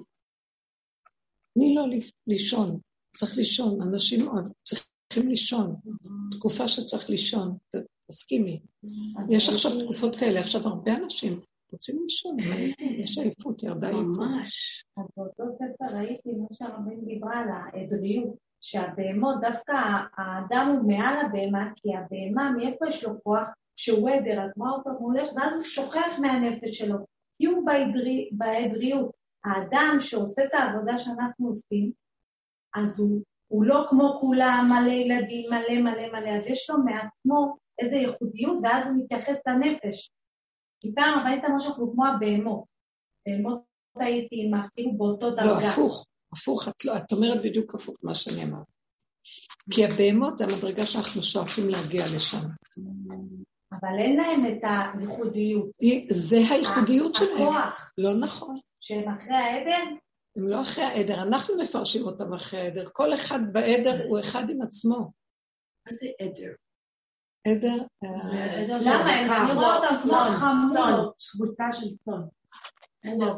תני לו לישון. צריך לישון. אנשים צריכים לישון. תקופה שצריך לישון. תסכימי. יש עכשיו תקופות כאלה, עכשיו הרבה אנשים רוצים לישון, יש עייפות, ירדה עייפות. ממש. אז באותו ספר ראיתי מה שהרבן דיברה על העדריות, שהבהמות, דווקא האדם הוא מעל הבהמה, כי הבהמה, מאיפה יש לו כוח? שהוא עדר, את רואה אותו הולך, ואז הוא שוכח מהנפש שלו, כי הוא בעדריות. האדם שעושה את העבודה שאנחנו עושים, אז הוא, הוא לא כמו כולם, מלא ילדים, מלא מלא מלא, אז יש לו מעצמו איזו ייחודיות, ואז הוא מתייחס לנפש. כי פעם ראית משהו שאנחנו כמו הבהמות. בהמות הייתי עם כאילו באותו לא, דרגה. לא, הפוך, הפוך, את, לא, את אומרת בדיוק הפוך מה שאני אמרת. כי הבהמות זה המדרגה שאנחנו שואפים להגיע לשם. אבל אין להם את הייחודיות. זה הייחודיות שלהם. הכוח. לא נכון. שהם אחרי העדר? הם לא אחרי העדר, אנחנו מפרשים אותם אחרי העדר. כל אחד בעדר הוא אחד עם עצמו. מה זה עדר? עדר... אה, למה? הם נראו אותם כמו חמולות. קבוצה של צאן.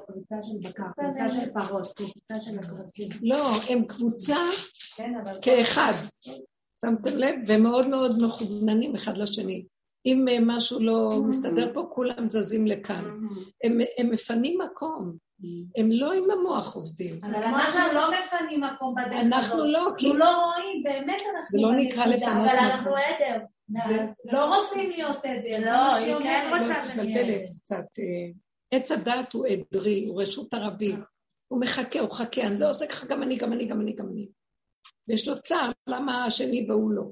קבוצה של בקר, קבוצה של פרות, קבוצה של הכבשים. לא, הם קבוצה כן, כאחד. שמתם לב? והם מאוד מאוד מכווננים אחד לשני. אם אה, משהו לא mm-hmm. מסתדר פה, כולם זזים לכאן. Mm-hmm. הם, הם מפנים מקום, mm-hmm. הם לא עם המוח עובדים. אבל אנחנו לא מפנים מקום בדרך הזאת. אנחנו לא, כי... אנחנו לא רואים, באמת אנחנו... זה לא נקרא לפנות מקום. אבל אנחנו עדר. לא רוצים להיות עדר. לא, היא כן רוצה עדר. קצת. אה, עץ הדת הוא עדרי, הוא רשות הרבים. הוא מחכה, הוא חכה, זה עושה ככה גם אני, גם אני, גם אני, גם אני. ויש לו צער, למה השני והוא לא?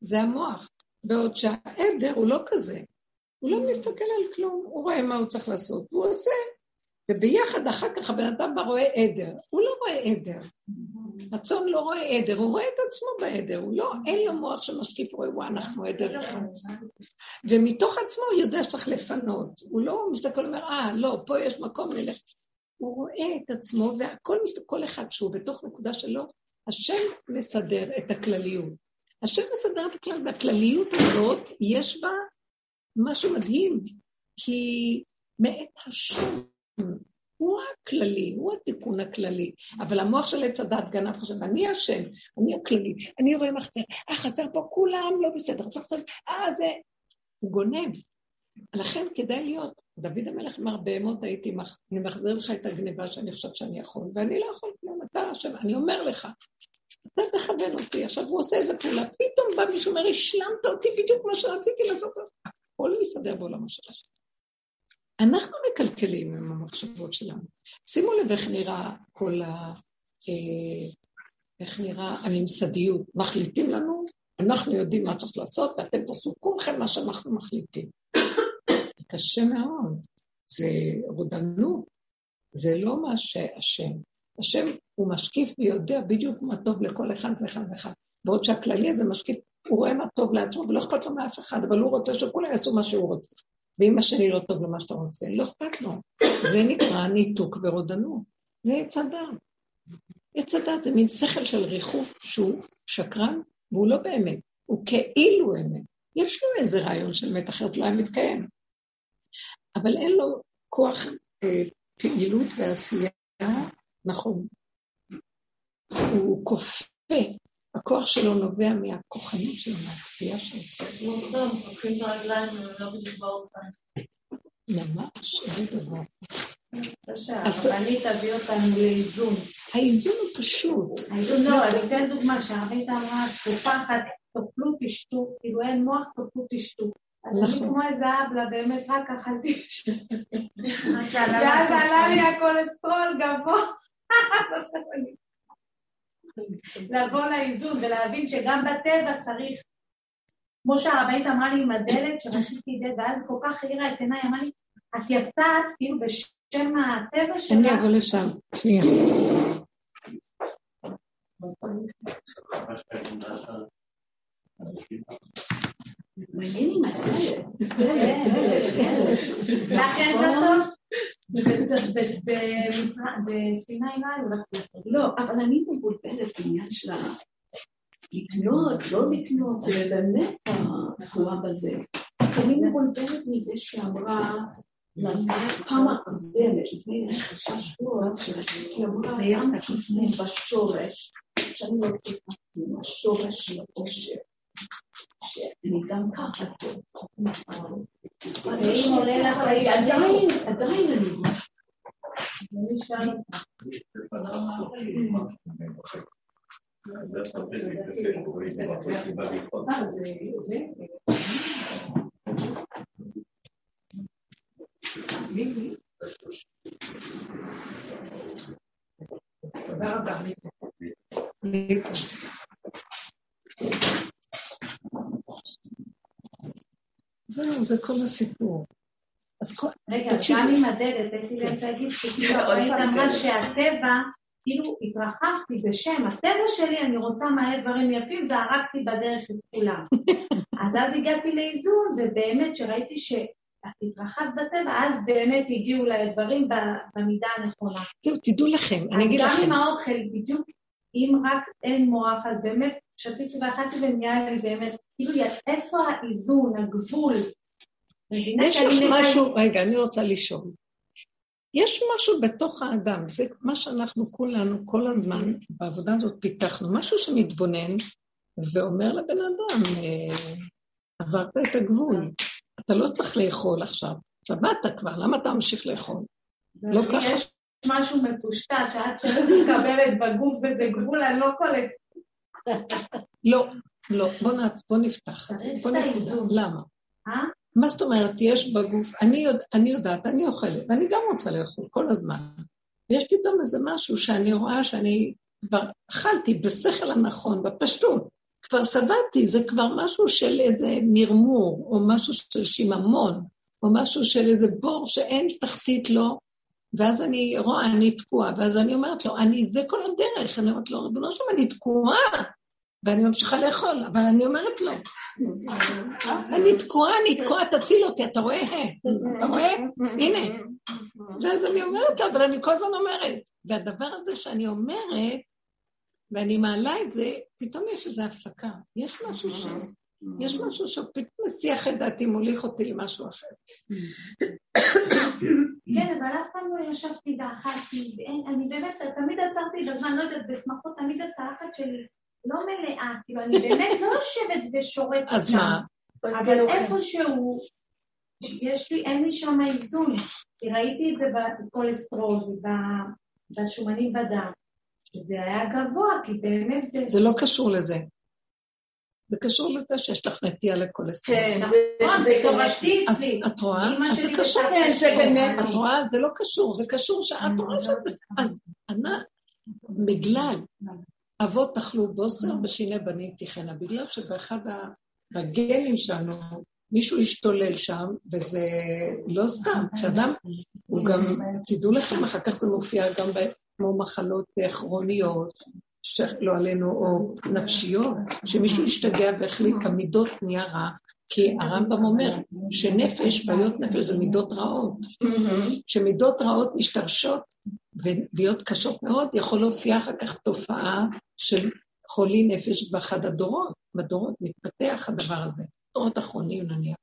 זה המוח. בעוד שהעדר הוא לא כזה. הוא לא מסתכל על כלום, הוא רואה מה הוא צריך לעשות, והוא עושה. וביחד אחר כך הבן אדם בא רואה עדר. הוא לא רואה עדר. הצאן לא רואה עדר, הוא רואה את עצמו בעדר, הוא לא, אין לו מוח שמשקיף, רואה, וואה, אנחנו עדר אחד. ומתוך עצמו הוא יודע שצריך לפנות. הוא לא מסתכל ואומר, אה, לא, פה יש מקום ללך. הוא רואה את עצמו, והכל, כל אחד שהוא בתוך נקודה שלו, השם מסדר את הכלליות. השם מסדר את הכלל, והכלליות הזאת, יש בה משהו מדהים, כי מאת השם הוא הכללי, הוא התיקון הכללי. אבל המוח של עץ הדת גנב חושב, אני אשם, אני הכללי, אני רואה מה חסר, אה, חסר פה, כולם לא בסדר, צריך לעשות, אה, זה... הוא גונב. לכן כדאי להיות, דוד המלך אמר, בהמות הייתי. אני מחזיר לך את הגניבה שאני חושב שאני יכול, ואני לא יכול כלום, אתה אשם, אני אומר לך, אתה תכוון אותי. עכשיו הוא עושה איזה פעולה, פתאום בא מישהו אומר, השלמת אותי בדיוק מה שרציתי לעשות, הכל מסתדר בעולמה של. אנחנו מקלקלים עם המחשבות שלנו. שימו לב איך נראה כל ה... אה, איך נראה הממסדיות. מחליטים לנו, אנחנו יודעים מה צריך לעשות, ואתם תעשו כולכם מה שאנחנו מחליטים. קשה מאוד, זה רודנות, זה לא מה שהשם. השם הוא משקיף ויודע בדיוק מה טוב לכל אחד ואחד ואחד. בעוד שהכללי הזה משקיף, הוא רואה מה טוב לעצמו ולא אכפת לו מאף אחד, אבל הוא רוצה שכולם יעשו מה שהוא רוצה. ואם השני לא טוב למה שאתה רוצה, לא אכפת לו. זה נקרא ניתוק ורודנות. זה עץ הדת. עץ הדת זה מין שכל של ריחוף שהוא שקרן, והוא לא באמת, הוא כאילו אמת. יש לו איזה רעיון של אמת אחרת לא היה מתקיים. אבל אין לו כוח אה, פעילות ועשייה נכון. הוא כופה, הכוח שלו נובע מהכוחנות שלו, מהכפייה שלו. לא סתם, לוקחים את הרגליים ולא בדיוק באופן. ממש, איזה דבר. הרבנית תביא אותנו לאיזון. האיזון הוא פשוט. האיזון לא, אני אתן דוגמה שהרבנית אמרה, תקופה אחת תאכלו תשתו, כאילו אין מוח תאכלו תשתו. אז אני נכון. כמו איזה אבלה, באמת רק אכלתי ושתיתי. ואז עלה לי הקולסטרול גבוה. לבוא לאיזון ולהבין שגם בטבע צריך, כמו שהרבנית אמרה לי עם הדלת, שרציתי דלת, ואז כל כך האירה את עיניי, אמרה לי, את יצאת כאילו בשם הטבע אני שלך, אבוא לשם, שנייה. כן, לכן זה טוב. בסיני לא היו לך לא, אבל אני מבולבלת בעניין של. לקנות, לא לקנות, ובאמת התקועה בזה. אני מבולבלת מזה שאמרה, פעם הקודמת, לפני איזה שלושה שבועות, שהיא אמרה, גם תפנה בשורש, שאני לא צריכה השורש של העושר. שאני גם ככה. ואם עולה לך עדיין, עדיין אני אני. תודה רבה. ליטו. זהו, זה כל הסיפור. אז כל... רגע. גם עם הדלת, הייתי באמצע להגיד שכאילו הרבנית אמרה שהטבע, כאילו התרחבתי בשם הטבע שלי, אני רוצה מלא דברים יפים, והרגתי בדרך את כולם. אז אז הגעתי לאיזון, ובאמת שראיתי שאת התרחבת בטבע, אז באמת הגיעו לי דברים ב- במידה הנכונה. זהו, תדעו לכם, אני אז אגיד גם לכם. עם האוכל, בדיוק, אם רק אין מוח, אז באמת שתיתי ואכלתי ונהיה לי באמת, כאילו, איפה האיזון, הגבול? יש לך משהו, רגע, אני רוצה לשאול. יש משהו בתוך האדם, זה מה שאנחנו כולנו כל הזמן בעבודה הזאת פיתחנו, משהו שמתבונן ואומר לבן אדם, אה, עברת את הגבול, אתה לא צריך לאכול עכשיו, צבעת כבר, למה אתה ממשיך לאכול? לא ככה. יש משהו מטושטש, שעד שלא מקבלת בגוף וזה גבול, אני לא קולט. לא, לא, בוא, נפתח. למה? מה זאת אומרת, יש בגוף, אני, יודע, אני יודעת, אני אוכלת, ואני גם רוצה לאכול כל הזמן. ויש פתאום איזה משהו שאני רואה שאני כבר אכלתי בשכל הנכון, בפשטות, כבר שבעתי, זה כבר משהו של איזה מרמור, או משהו של שיממון, או משהו של איזה בור שאין תחתית לו, ואז אני רואה, אני תקועה, ואז אני אומרת לו, אני, זה כל הדרך, אני אומרת לו, ריבונו שלום, אני תקועה, ואני ממשיכה לאכול, אבל אני אומרת לו, אני תקועה, אני תקועה, תציל אותי, אתה רואה? אתה רואה? הנה. ואז אני אומרת לה, אבל אני כל הזמן אומרת. והדבר הזה שאני אומרת, ואני מעלה את זה, פתאום יש איזו הפסקה. יש משהו ש... יש משהו שפתאום מסיח את דעתי, מוליך אותי למשהו אחר. כן, אבל אף פעם לא ישבתי ואכלתי, אני באמת, תמיד עצרתי בזמן, לא יודעת, בשמחות, תמיד הצלחת שלי לא מלאה, כאילו, אני באמת לא יושבת ושורקת שם. אז מה? אבל איפשהו, יש לי, אין לי שם איזון, כי ראיתי את זה בקולסטרול ובשומנים בדם, שזה היה גבוה, כי באמת... זה לא קשור לזה. זה קשור לזה שיש לך נטייה לכולסטרול. כן, נכון, זה תורתי אצלי. את רואה? אז זה קשור, זה את רואה? זה לא קשור, זה קשור שאת רואה שאת... אז בגלל אבות אכלו בוסר ושיני בנים תיכנה, בגלל שבאחד הגנים שלנו מישהו השתולל שם, וזה לא סתם, כשאדם, הוא גם, תדעו לכם, אחר כך זה מופיע גם כמו מחלות כרוניות, שלא עלינו, או נפשיות, שמישהו השתגע והחליט, המידות נהיה רע, כי הרמב"ם אומר שנפש, בעיות נפש זה מידות רעות. שמידות רעות משתרשות ולהיות קשות מאוד, יכול להופיע אחר כך תופעה של חולי נפש באחד הדורות. בדורות מתפתח הדבר הזה, דורות אחרונים נניח.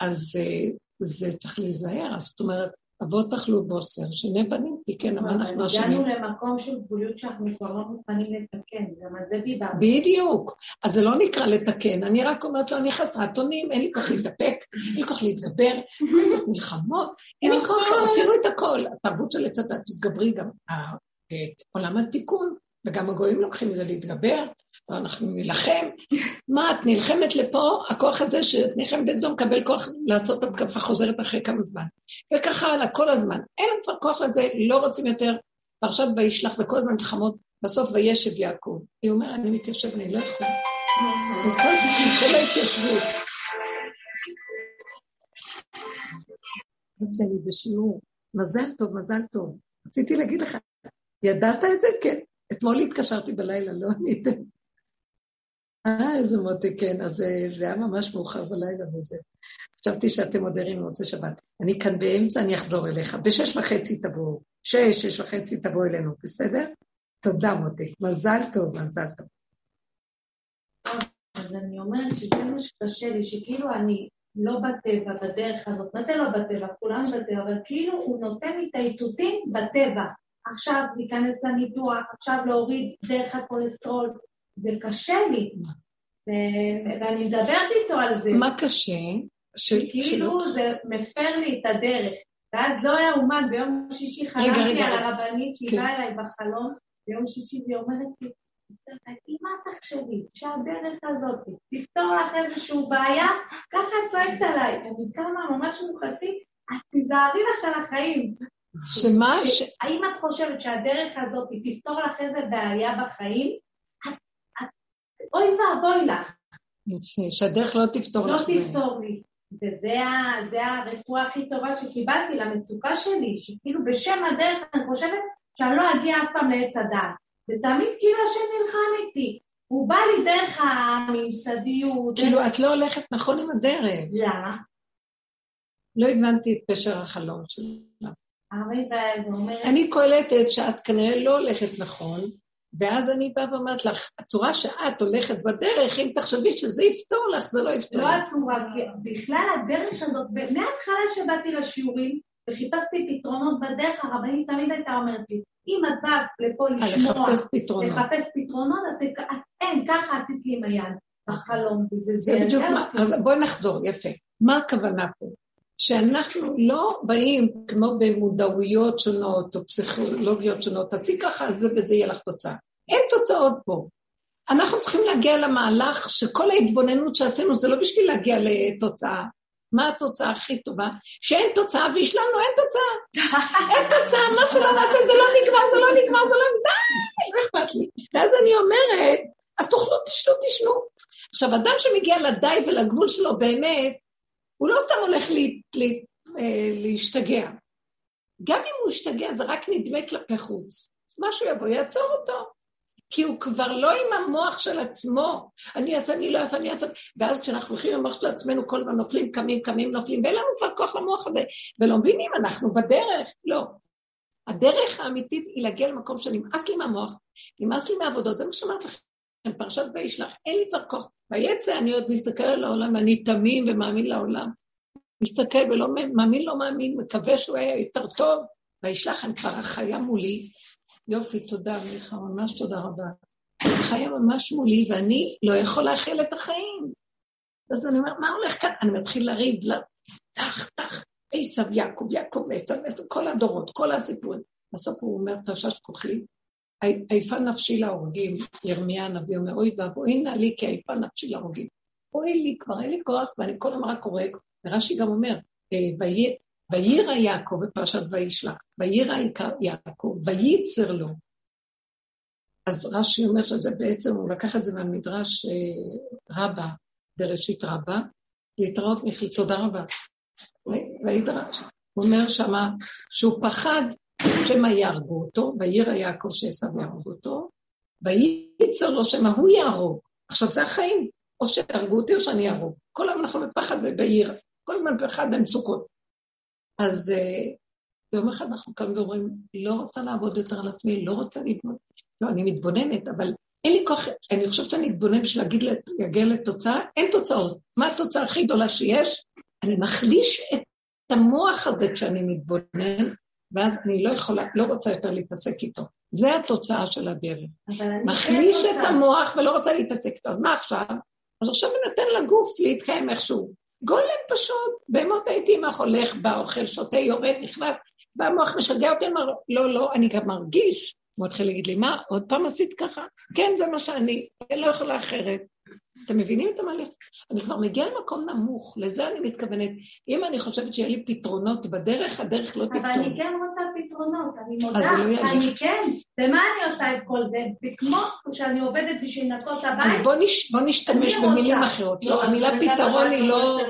אז אה, זה צריך להיזהר, זאת אומרת, אבות אכלו בוסר, שני בנים תיקן, אבל אנחנו אשמים. הגענו למקום של גבוליות שאנחנו כבר לא מוכנים לתקן, גם על זה דיברנו. בדיוק. אז זה לא נקרא לתקן, אני רק אומרת לו, אני חסרת אונים, אין לי כוח להתאפק, אין לי כוח להתגבר, אין לי כוח מלחמות, אין לי כוח, עשינו את הכל. התרבות של עץ הדת תתגברי גם עולם התיקון, וגם הגויים לוקחים מזה להתגבר, ואנחנו נילחם. מה, את נלחמת לפה, הכוח הזה שאת נלחמת נגדו מקבל כוח לעשות התקפה חוזרת אחרי כמה זמן. וככה הלאה, כל הזמן. אין כבר כוח לזה, לא רוצים יותר. פרשת וישלח זה כל הזמן מלחמות, בסוף וישב יעקב. היא אומרת, אני מתיישב, אני לא יכול. כל ההתיישבות. יוצא לי בשיעור, מזל טוב, מזל טוב. רציתי להגיד לך, ידעת את זה? כן. אתמול התקשרתי בלילה, לא עניתם. אה, איזה מותק, כן, אז זה היה ממש מאוחר בלילה וזה. חשבתי שאתם עוד ערים במוצאי שבת. אני כאן באמצע, אני אחזור אליך. בשש וחצי תבואו. שש, שש וחצי תבואו אלינו, בסדר? תודה, מותק. מזל טוב, מזל טוב. אז אני אומרת שזה מה שקשה לי, שכאילו אני לא בטבע, בדרך הזאת. מה זה לא בטבע? כולנו בטבע, אבל כאילו הוא נותן לי את האיתותים בטבע. עכשיו להיכנס לניתוח, עכשיו להוריד דרך הכולסטרול, זה קשה לי. ואני מדברת איתו על זה. מה קשה? כאילו זה מפר לי את הדרך. ואז לא היה אומן, ביום שישי חלמתי על הרבנית שהיא כן. באה אליי בחלום, ביום שישי והיא אומרת לי, אמא תחשבי שהדרך הזאת תפתור לך איזושהי בעיה, ככה את צועקת עליי. אני קמה ממש מוחשית, אז תיזהרי לך על החיים. שמה? ש... האם את חושבת שהדרך הזאת תפתור לך איזה בעיה בחיים? אוי ואבוי לך. יפה, שהדרך לא תפתור לא לך. לא תפתור לי. וזה הרפואה הכי טובה שקיבלתי למצוקה שלי, שכאילו בשם הדרך אני חושבת שאני לא אגיע אף פעם לעץ הדעת. ותמיד כאילו השם נלחם איתי. הוא בא לי דרך הממסדיות. כאילו, את לא הולכת נכון עם הדרך. למה? לא הבנתי את פשר החלום שלך. אני קולטת שאת כנראה לא הולכת נכון, ואז אני באה ואומרת לך, הצורה שאת הולכת בדרך, אם תחשבי שזה יפתור לך, זה לא יפתור. לא הצורה, בכלל הדרך הזאת, מההתחלה שבאתי לשיעורים וחיפשתי פתרונות בדרך, הרבנית תמיד הייתה אומרת לי, אם את באה לפה לשמוע, לחפש פתרונות, לחפש פתרונות, את, אין, ככה עשיתי עם היד, בחלום, וזה זה... זה בדיוק מה, אז בואי נחזור, יפה. מה הכוונה פה? שאנחנו לא באים כמו במודעויות שונות או פסיכולוגיות שונות, תעשי ככה, זה וזה יהיה לך תוצאה. אין תוצאות פה. אנחנו צריכים להגיע למהלך שכל ההתבוננות שעשינו זה לא בשביל להגיע לתוצאה. מה התוצאה הכי טובה? שאין תוצאה והשלמנו, אין תוצאה. אין תוצאה, מה שלא נעשה זה לא נגמר, זה לא נגמר, זה לא נגמר, די, לא אכפת לי. ואז אני אומרת, אז תאכלו, תשנו, תשנו. עכשיו, אדם שמגיע לדי ולגבול שלו באמת, הוא לא סתם הולך לי, לי, אה, להשתגע. גם אם הוא ישתגע, זה רק נדמה כלפי חוץ. משהו יבוא, יעצור אותו. כי הוא כבר לא עם המוח של עצמו. אני אעשה, אני לא אעשה, אני אעשה. ואז כשאנחנו הולכים עם המוח של עצמנו, כל הזמן נופלים, קמים, קמים, נופלים, ואין לנו כבר כוח למוח הזה. ולא מבינים, אנחנו בדרך. לא. הדרך האמיתית היא להגיע למקום שנמאס לי מהמוח, נמאס לי מהעבודות, זה מה שאמרת לכם, פרשת וישלח, אין לי כבר כוח. ויצא אני עוד מסתכל על העולם, ואני תמים ומאמין לעולם. מסתכל ולא מאמין, לא מאמין, מקווה שהוא היה יותר טוב, וישלח אני כבר החיה מולי. יופי, תודה, מיכה, ממש תודה רבה. החיה ממש מולי, ואני לא יכול לאחל את החיים. אז אני אומר, מה הולך כאן? אני מתחיל לריב, טח, טח, עשב, יעקב, יעקב, עשב, כל הדורות, כל הסיפורים. בסוף הוא אומר, תשש כוחי, עייפה נפשי להורגים, ירמיה הנביא אומר, אוי ואבוי נא לי כי עייפה נפשי להורגים. אוי לי, כבר אין לי כוח, ואני כל הזמן רק הורג. ורש"י גם אומר, אה, ויירא יעקב בפרשת וישלח, ויירא יעקב, וייצר לו. אז רש"י אומר שזה בעצם, הוא לקח את זה מהמדרש אה, רבה, בראשית רבה, להתראות מיכי, תודה רבה. וידרש. הוא אומר שמה שהוא פחד שמא יהרגו אותו, ויירא יעקב שעשו יהרוג אותו, וייצר לו שמא הוא יהרוג. עכשיו זה החיים, או שיהרגו אותי או שאני אהרוג. כל היום אנחנו בפחד ובירא, כל הזמן בפחד במצוקות. אז uh, יום אחד אנחנו קמים ואומרים, לא רוצה לעבוד יותר על עצמי, לא רוצה להתמודד. לא, אני מתבוננת, אבל אין לי כוח, אני חושבת שאני אתבונן בשביל להגיד, להגיע לתוצאה, אין תוצאות. מה התוצאה הכי גדולה שיש? אני מחליש את המוח הזה כשאני מתבונן, ואז אני לא יכולה, לא רוצה יותר להתעסק איתו. זה התוצאה של הדרך. מחליש כן את המוח ולא רוצה להתעסק איתו. אז מה עכשיו? אז עכשיו אני נותן לגוף להתקיים איכשהו. גולם פשוט, בהמות הייתי עם הולך, בא, אוכל, שותה, יורד, נכנס, והמוח משגע אותי, אמר, לא, לא, אני גם מרגיש. הוא מתחיל להגיד לי, מה, עוד פעם עשית ככה? כן, זה מה שאני, אני לא יכולה אחרת. אתם מבינים את המהלך? אני כבר מגיעה למקום נמוך, לזה אני מתכוונת. אם אני חושבת שיהיה לי פתרונות בדרך, הדרך לא תפתור. אבל אני כן רוצה פתרונות, אני מודה, לא אני כן. ומה אני עושה את כל זה? וכמו שאני עובדת בשביל לנקות הבית... אז בוא, נש, בוא נשתמש במילים אחרות. לא, המילה פתרון היא לא...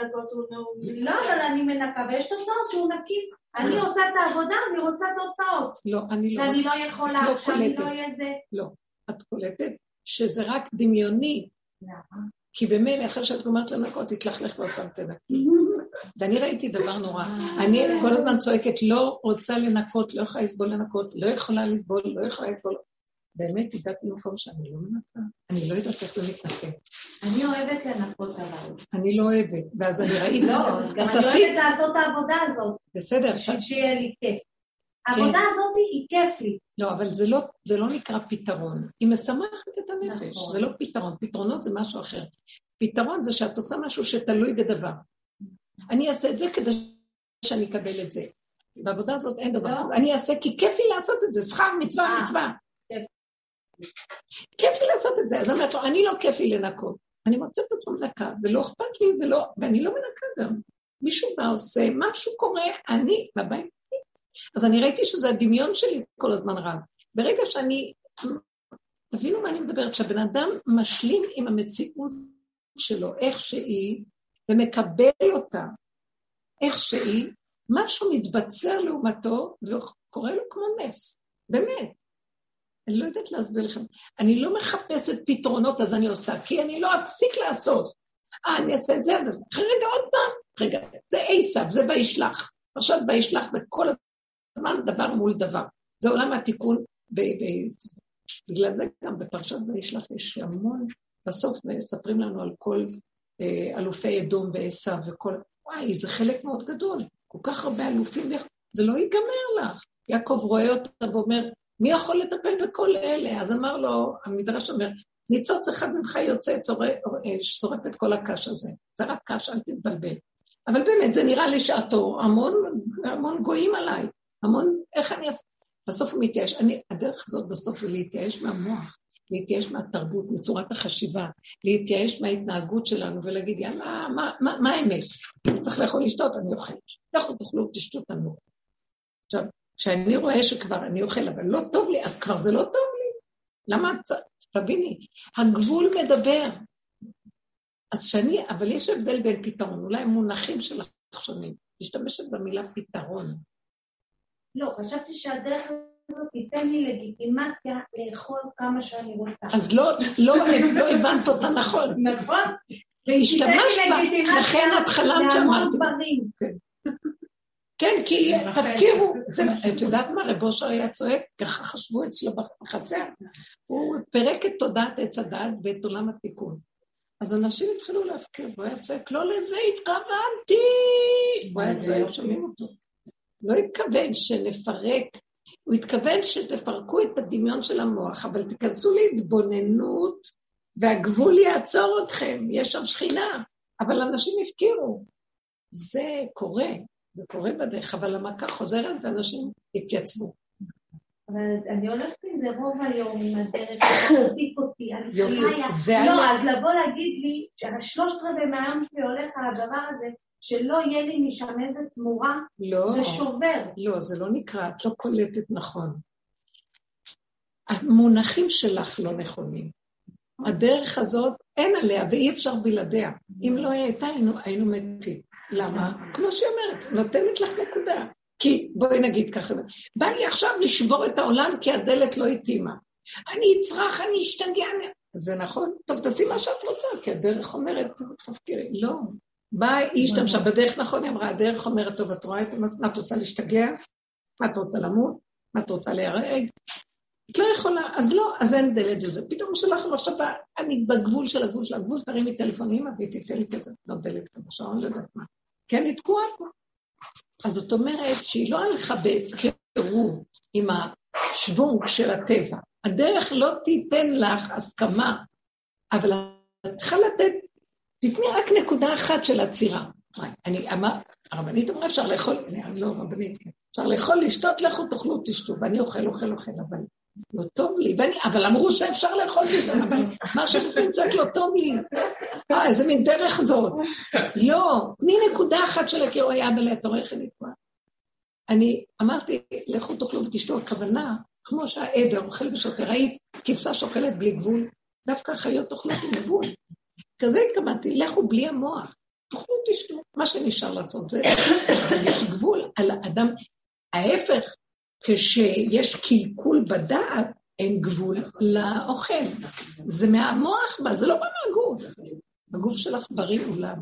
לא, אבל אני מנקה, ויש תוצאות שהוא נקי. אני. עושה את העבודה, אני רוצה תוצאות. לא, אני לא. ואני לא יכולה, לא שאני לא אהיה זה... לא, את קולטת שזה רק דמיוני. כי במילא, אחרי שאת גומרת לנקות, תתלכלך ועוד פעם תנקי. ואני ראיתי דבר נורא. אני כל הזמן צועקת, לא רוצה לנקות, לא יכולה לסבול לנקות, לא יכולה לסבול, לא יכולה לסבול. באמת הגעתי למקום שאני לא מנקה, אני לא יודעת איך זה מתנקה. אני אוהבת לנקות אבל. אני לא אוהבת, ואז אני ראיתי... לא, גם אני אוהבת לעשות את העבודה הזאת. בסדר. בשביל שיהיה לי כיף. העבודה כן. הזאת היא כיף לי. לא, אבל זה לא, לא נקרא פתרון. היא משמחת את הנפש, נכון. זה לא פתרון. פתרונות זה משהו אחר. פתרון זה שאת עושה משהו שתלוי בדבר. אני אעשה את זה כדי שאני אקבל את זה. בעבודה הזאת אין דבר לא. אני אעשה כי כיף לי לעשות את זה, שכר מצווה אה, מצווה. כיף לי לעשות את זה. אז אני אומרת לו, אני לא כיף לי לנקות. אני מוצאת את עצמי מנקה, ולא אכפת לי, ולא, ואני לא מנקה גם. מישהו בא עושה, משהו קורה, אני בבית אז אני ראיתי שזה הדמיון שלי כל הזמן רב. ברגע שאני, תבינו מה אני מדברת, שהבן אדם משלים עם המציאות שלו, איך שהיא, ומקבל אותה איך שהיא, משהו מתבצר לעומתו וקורה לו כמו נס, באמת. אני לא יודעת להסביר לכם. אני לא מחפשת פתרונות, אז אני עושה, כי אני לא אפסיק לעשות. אה, אני אעשה את זה, אז אחרי רגע עוד פעם, רגע, זה עשב, זה וישלח. עכשיו וישלח זה כל הזמן דבר מול דבר. זה עולם התיקון, ב, ב, בגלל זה גם בפרשת וישלח יש המון, בסוף מספרים לנו על כל אה, אלופי אדום ועשו וכל, וואי, זה חלק מאוד גדול, כל כך הרבה אלופים, זה לא ייגמר לך. יעקב רואה אותה ואומר, מי יכול לטפל בכל אלה? אז אמר לו, המדרש אומר, ניצוץ אחד ממך יוצא, שורף את כל הקש הזה. זה רק קש, אל תתבלבל. אבל באמת, זה נראה לי שעתו, המון, המון גויים עליי. המון, איך אני אעשה? בסוף הוא מתייאש. אני, הדרך הזאת בסוף זה להתייאש מהמוח, להתייאש מהתרבות, מצורת החשיבה, להתייאש מההתנהגות שלנו ולהגיד, יאללה, מה, מה, מה האמת? צריך לאכול לשתות, אני אוכל. לכו תאכלו, תשתו תנור. עכשיו, כשאני רואה שכבר אני אוכל, אבל לא טוב לי, אז כבר זה לא טוב לי. למה את... תביני, הגבול מדבר. אז שאני, אבל יש הבדל בין פתרון, אולי מונחים שלך שונים. משתמשת במילה פתרון. לא, חשבתי שהדרך הזאת תיתן לי לגיטימציה לאכול כמה שאני רוצה. אז לא, לא, לא הבנת אותה נכון. נכון. השתמשת בה, לכן את חלמת שאמרתי. כן. כי תפקירו. את יודעת מה, רב אושר היה צועק? ככה חשבו אצלו בחצר. הוא פירק את תודעת עץ הדעת ואת עולם התיקון. אז אנשים התחילו להפקיר, והוא היה צועק, לא לזה התכוונתי! הוא היה צועק, שומעים אותו. לא התכוון שנפרק, הוא התכוון שתפרקו את הדמיון של המוח, אבל תיכנסו להתבוננות, והגבול יעצור אתכם, יש שם שכינה, אבל אנשים הפקירו. זה קורה, זה קורה בדרך, אבל המכה חוזרת ואנשים התייצבו. אבל אני הולכת עם זה רוב היום, עם הדרך שתחזיק אותי, אני חיה. לא, אז לבוא להגיד לי שהשלושת רבעי מהיום שלי הולך על הדבר הזה, שלא יהיה לי משם איזה תמורה, לא, זה שובר. לא, זה לא נקרא, את לא קולטת נכון. המונחים שלך לא נכונים. הדרך הזאת, אין עליה ואי אפשר בלעדיה. אם לא הייתה, היינו, היינו מתים. למה? כמו שהיא אומרת, נותנת לך נקודה. כי בואי נגיד ככה, בא לי עכשיו לשבור את העולם כי הדלת לא התאימה. אני אצרח, אני אשתגע. זה נכון? טוב, תעשי מה שאת רוצה, כי הדרך אומרת, תפקירי. לא. באה איש השתמשה בדרך, נכון, היא אמרה, הדרך אומרת, טוב, את רואה את מה את רוצה להשתגע? מה את רוצה למות? מה את רוצה להיהרג? את לא יכולה, אז לא, אז אין דלת וזה. פתאום שלח לו עכשיו, אני בגבול של הגבול של הגבול, תרימי טלפון, אמא, והיא תיתן לי כזה, לא דלת כזה, שעון, לא יודעת מה. כן, היא תקועה פה. אז זאת אומרת שהיא לא הלכה בהפקרות עם השוונג של הטבע. הדרך לא תיתן לך הסכמה, אבל את צריכה לתת, תתני רק נקודה אחת של עצירה. אני אמר, הרבנית אמרה, אפשר לאכול, אני לא רבנית, אפשר לאכול, לשתות, לכו תאכלו, תשתו, ואני אוכל, אוכל, אוכל, אבל לא טוב לי, ואני, אבל אמרו שאפשר לאכול בזה, אבל מה שבפנים צועק לא טוב לי. אה, איזה מין דרך זאת. לא, תני נקודה אחת של הקיר, היה אתה רואה איך אני אמרתי, לכו תאכלו ותשתו, הכוונה, כמו שהעדר אוכל ושותה, ראית כבשה שוקלת בלי גבול, דווקא החיות אוכלות עם גבול. כזה התכוונתי, לכו בלי המוח, תאכלו תשתו, מה שנשאר לעשות זה, יש גבול על אדם, ההפך, כשיש קלקול בדעת, אין גבול לאוכל. זה מהמוח בה, זה לא בא מהגוף. הגוף שלך בריא אולם.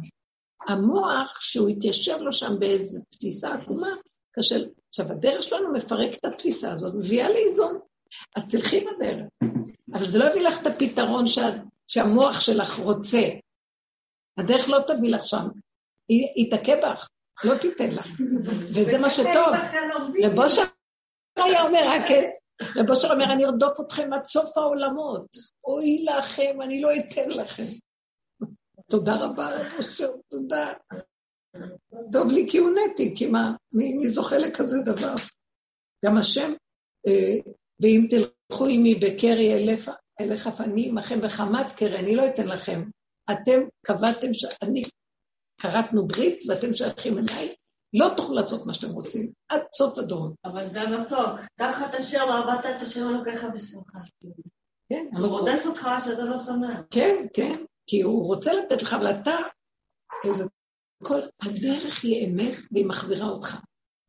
המוח, שהוא התיישב לו שם באיזו תפיסה עקומה, קשה... עכשיו, הדרך שלנו מפרק את התפיסה הזאת, מביאה לאיזון. אז תלכי בדרך. אבל זה לא יביא לך את הפתרון שה... שהמוח שלך רוצה. הדרך לא תביא לך שם, היא תכה בך, לא תיתן לך. וזה מה שטוב. רב אושר היה אומר, רק כן. רב אושר אומר, אני ארדוף אתכם עד סוף העולמות. אוי לכם, אני לא אתן לכם. תודה רבה, רב אושר, תודה. טוב לי כי הונאתי, כי מה, מי, מי זוכה לכזה דבר? גם השם, אה, ואם תלכו עמי בקרי אליך פני עמכם בחמת קרי, אני לא אתן לכם. אתם קבעתם שאני, כרתנו ברית ואתם שייכים אליי, לא תוכלו לעשות מה שאתם רוצים, עד סוף הדורות. אבל זה מתוק. תחת אשר ועבדת את אשר אלוקיך בשמחה. כן. הוא רודף אותך שאתה לא שמח. כן, כן. כי הוא רוצה לתת לך, אבל אתה, איזה... כל הדרך היא אמת והיא מחזירה אותך.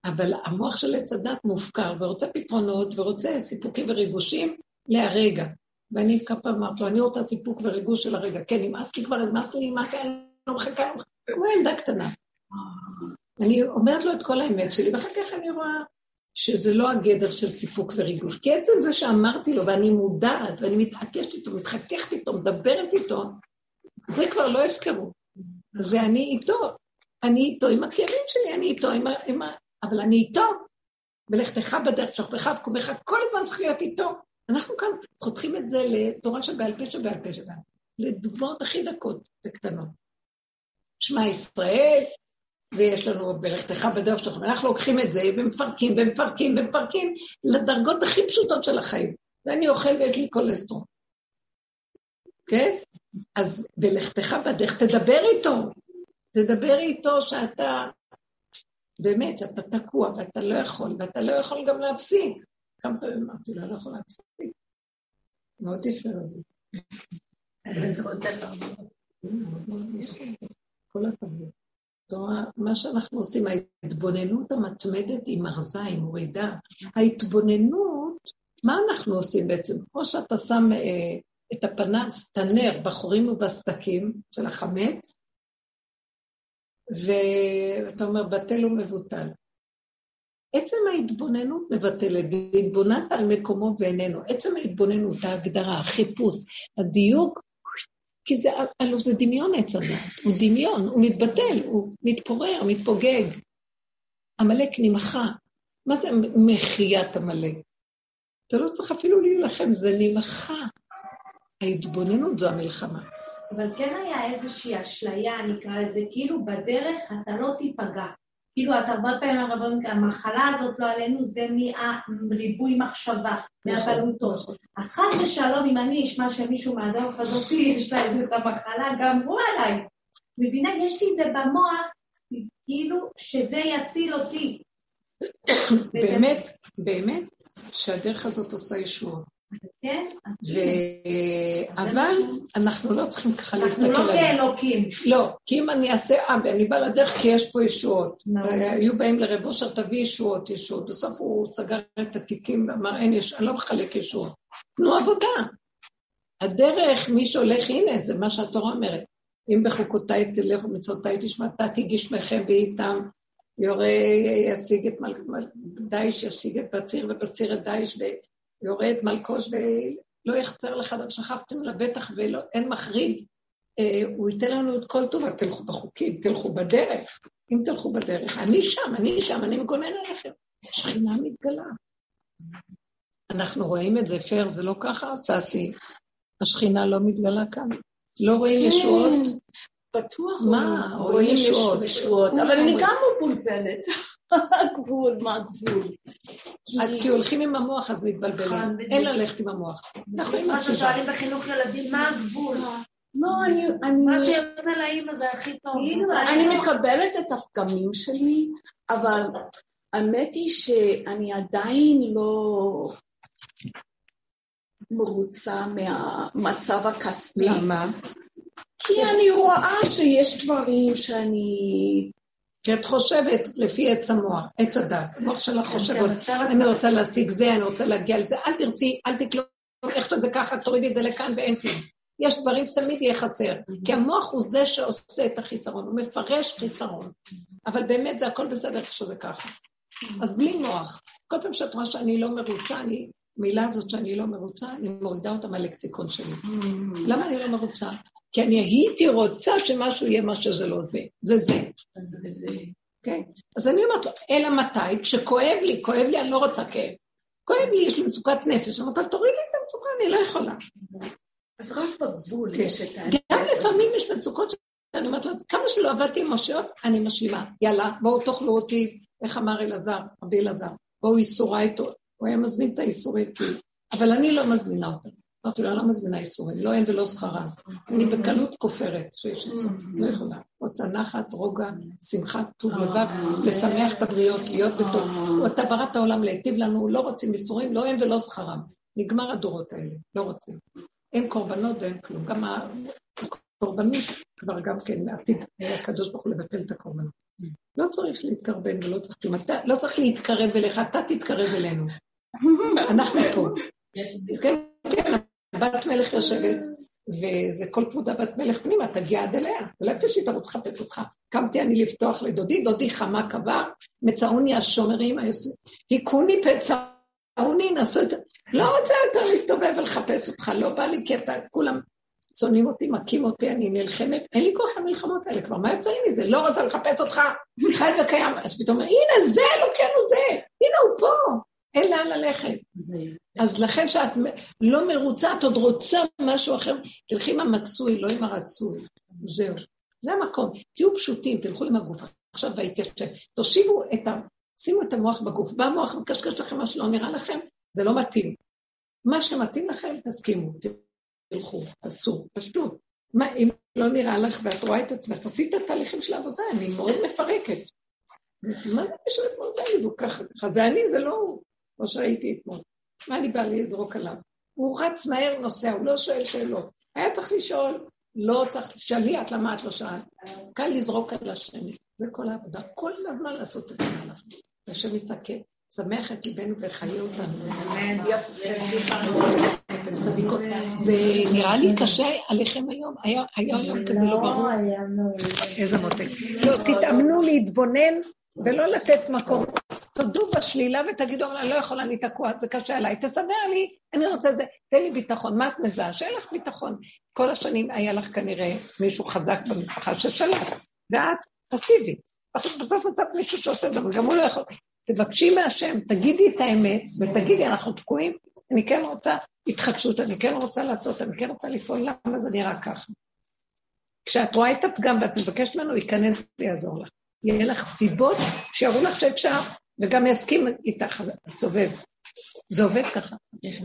אבל המוח של עץ הדת מופקר ורוצה פתרונות ורוצה סיפוקים וריגושים להרגע. ואני כמה פעם אמרתי לו, אני רוצה סיפוק וריגוש של הרגע. כן, נמאס לי כבר, נמאס לי, נמאס לי, אני לא מחכה, כמו ילדה קטנה. אני אומרת לו את כל האמת שלי, ואחר כך אני רואה שזה לא הגדר של סיפוק וריגוש. כי עצם זה שאמרתי לו, ואני מודעת, ואני מתעקשת איתו, מתחככת איתו, מדברת איתו, זה כבר לא הפקרות. זה אני איתו. אני איתו עם הכאבים שלי, אני איתו עם ה... עם ה... אבל אני איתו. ולכתך בדרך, שוכבך וקומך, כל הזמן צריך להיות איתו. אנחנו כאן חותכים את זה לתורה שבעל פה שבעל פה שבעל פה. לדוגמאות הכי דקות וקטנות. שמע ישראל, ויש לנו בלכתך בדרך שלכם, אנחנו לוקחים את זה ומפרקים ומפרקים ומפרקים לדרגות הכי פשוטות של החיים. ואני אוכל ויש לי קולסטרול. כן? אז בלכתך בדרך, תדבר איתו. תדבר איתו שאתה, באמת, שאתה תקוע ואתה לא יכול, ואתה לא יכול גם להפסיק. כמה פעמים אמרתי לו, לא יכול להפסיק. מאוד יפה על זה. כל הכבוד. מה שאנחנו עושים, ההתבוננות המתמדת היא מרזה, היא מורידה. ההתבוננות, מה אנחנו עושים בעצם? או שאתה שם אה, את הפנס, את הנר, בחורים ובסדקים של החמץ, ואתה אומר, בטל ומבוטל. עצם ההתבוננות מבטלת, והתבוננת על מקומו ואיננו. עצם ההתבוננות, ההגדרה, החיפוש, הדיוק, כי זה, הלוא זה דמיון עץ הדת, הוא דמיון, הוא מתבטל, הוא מתפורר, מתפוגג. עמלק נמחה. מה זה מחיית עמלק? אתה לא צריך אפילו להילחם, זה נמחה. ההתבוננות זו המלחמה. אבל כן היה איזושהי אשליה, נקרא לזה, כאילו בדרך אתה לא תיפגע. כאילו, אתה הרבה פעמים הרבנות, המחלה הזאת לא עלינו, זה מריבוי מחשבה, מהבלוטות. אז חס ושלום, אם אני אשמע שמישהו מהדרך הזאת, יש לה את המחלה, גם הוא עליי. מבינה, יש לי את זה במוח, כאילו שזה יציל אותי. באמת, באמת, שהדרך הזאת עושה ישועות. כן? אבל אנחנו לא צריכים ככה להסתכל עליהם. אנחנו לא כאלוקים. לא, כי אם אני אעשה אה, ואני באה לדרך כי יש פה ישועות. היו באים לרב אושר, תביא ישועות, ישועות. בסוף הוא סגר את התיקים ואמר, אין אני לא מחלק ישועות. תנו עבודה. הדרך, מי שהולך, הנה, זה מה שהתורה אומרת. אם בחוקותיי תלך ומצוותיי תשמע, תתי גשמכם ואיתם, יורה ישיג את מלכ... דאיש ישיג את בציר ובציר את דאיש ויורד מלקוש ולא יחסר לך דבר, שכבתם לבטח ואין מחריד, אה, הוא ייתן לנו את כל טובה, תלכו בחוקים, תלכו בדרך, אם תלכו בדרך, אני שם, אני שם, אני מגונן עליכם. השכינה מתגלה. אנחנו רואים את זה, פר, זה לא ככה, ססי. השכינה לא מתגלה כאן. לא רואים כן. ישועות. בטוח מה, רואים ישועות. אבל אני גם מבולבלת. גבול, מה הגבול? כי הולכים עם המוח אז מתבלבלים. נכון, אין ללכת עם המוח. אנחנו עם הסיבה. מה ששואלים בחינוך ילדים, מה הגבול? לא, אני... מה שיוצא לאימא זה הכי טוב. כאילו, אני מקבלת את הפגמים שלי, אבל האמת היא שאני עדיין לא מרוצה מהמצב הכספי. למה? כי אני רואה שיש דברים שאני כי את חושבת לפי עץ המוח, עץ הדת. המוח שלך חושב, אני רוצה להשיג זה, אני רוצה להגיע לזה, אל תרצי, אל תקלוט, איך שזה ככה, תורידי את זה לכאן ואין כלום. יש דברים, תמיד יהיה חסר. כי המוח הוא זה שעושה את החיסרון, הוא מפרש חיסרון. אבל באמת זה הכל בסדר איך שזה ככה. אז בלי מוח. כל פעם שאת רואה שאני לא מרוצה, אני, מילה הזאת שאני לא מרוצה, אני מורידה אותה מהלקסיקון שלי. למה אני לא מרוצה? כי אני הייתי רוצה שמשהו יהיה מה שזה לא זה. זה זה. זה זה. כן? אז אני אומרת לו, אלא מתי? כשכואב לי, כואב לי, אני לא רוצה כאב. כואב לי, יש לי מצוקת נפש. אני אומרת, תוריד לי את המצוקה, אני לא יכולה. אז רק בגבול כן. יש את ה... גם לפעמים יש מצוקות שאני אומרת לו, כמה שלא עבדתי עם מושיות, אני משלימה. יאללה, בואו תאכלו אותי, איך אמר אלעזר, רבי אלעזר, בואו איסורי איתו. הוא היה מזמין את האיסורים, כאילו. אבל אני לא מזמינה אותם. אמרתי לו, אני לא מזמינה איסורים, לא הם ולא שכרם. אני בקלות כופרת שיש איסורים, לא יכולה. רוצה נחת, רוגע, שמחה, טוב לבב, לשמח את הבריות, להיות בטוב. אתה בראת העולם להיטיב לנו, לא רוצים איסורים, לא הם ולא שכרם. נגמר הדורות האלה, לא רוצים. אין קורבנות ואין כלום. גם הקורבנות כבר גם כן, עתיד הקדוש ברוך הוא לבטל את הקורבנות. לא צריך להתקרבן ולא צריך, לא צריך להתקרב אליך, אתה תתקרב אלינו. אנחנו פה. כן, כן, בת מלך יושבת, וזה כל כבודה בת מלך פנימה, תגיע עד אליה. ולא איפה שהיא תרוץ לחפש אותך. קמתי אני לפתוח לדודי, דודי חמה קבר, מצאוני השומרים, היכוני פצעוני, נעשו את... לא רוצה יותר להסתובב ולחפש אותך, לא בא לי כי אתה, כולם שונאים אותי, מכים אותי, אני נלחמת, אין לי כוח למלחמות האלה כבר, מה יוצא לי מזה? לא רוצה לחפש אותך, חי וקיים. אז פתאום, הנה זה, אלוקינו זה, הנה הוא פה. אין לאן ללכת. אז לכן שאת לא מרוצה, את עוד רוצה משהו אחר, תלכי עם המצוי, לא עם הרצוי. זהו. זה המקום. תהיו פשוטים, תלכו עם הגוף. עכשיו בהתיישב. תושיבו את ה... שימו את המוח בגוף. בא המוח מקשקש לכם מה שלא נראה לכם, זה לא מתאים. מה שמתאים לכם, תסכימו, תלכו, תעשו, פשוט. מה, אם לא נראה לך ואת רואה את עצמך, תעשי את התהליכים של העבודה, אני מאוד מפרקת. מה זה משנה כמו זה, הוא ככה, זה אני, זה לא הוא. כמו שראיתי אתמול. מה אני באה לזרוק עליו? הוא רץ מהר נוסע, הוא לא שואל שאלות. היה צריך לשאול, לא צריך, תשאלי את למה את לא שאלת. קל לזרוק על השני, זה כל העבודה. כל הזמן לעשות את המהלך. השם יסכם, שמח את ליבנו וחיה אותנו. זה נראה לי קשה עליכם היום, היה היום כזה לא ברור. איזה מותק. לא, תתאמנו להתבונן ולא לתת מקום תודו בשלילה ותגידו, אבל אני לא יכולה, אני תקוע, זה קשה עליי, תסדר לי, אני רוצה זה, תן לי ביטחון. מה את מזהה? שאין לך ביטחון. כל השנים היה לך כנראה מישהו חזק במשפחה ששלט, ואת פסיבית. בסוף מצאת מישהו שעושה את זה, אבל גם הוא לא יכול. תבקשי מהשם, תגידי את האמת, ותגידי, אנחנו תקועים, אני כן רוצה התחדשות, אני כן רוצה לעשות, אני כן רוצה לפעול, למה זה נראה ככה? כשאת רואה את הפגם ואת מבקשת ממנו, ייכנס ויעזור לך. יהיה לך סיבות שיראו לך שאפשר, וגם יסכים איתך סובב. זה עובד ככה. יש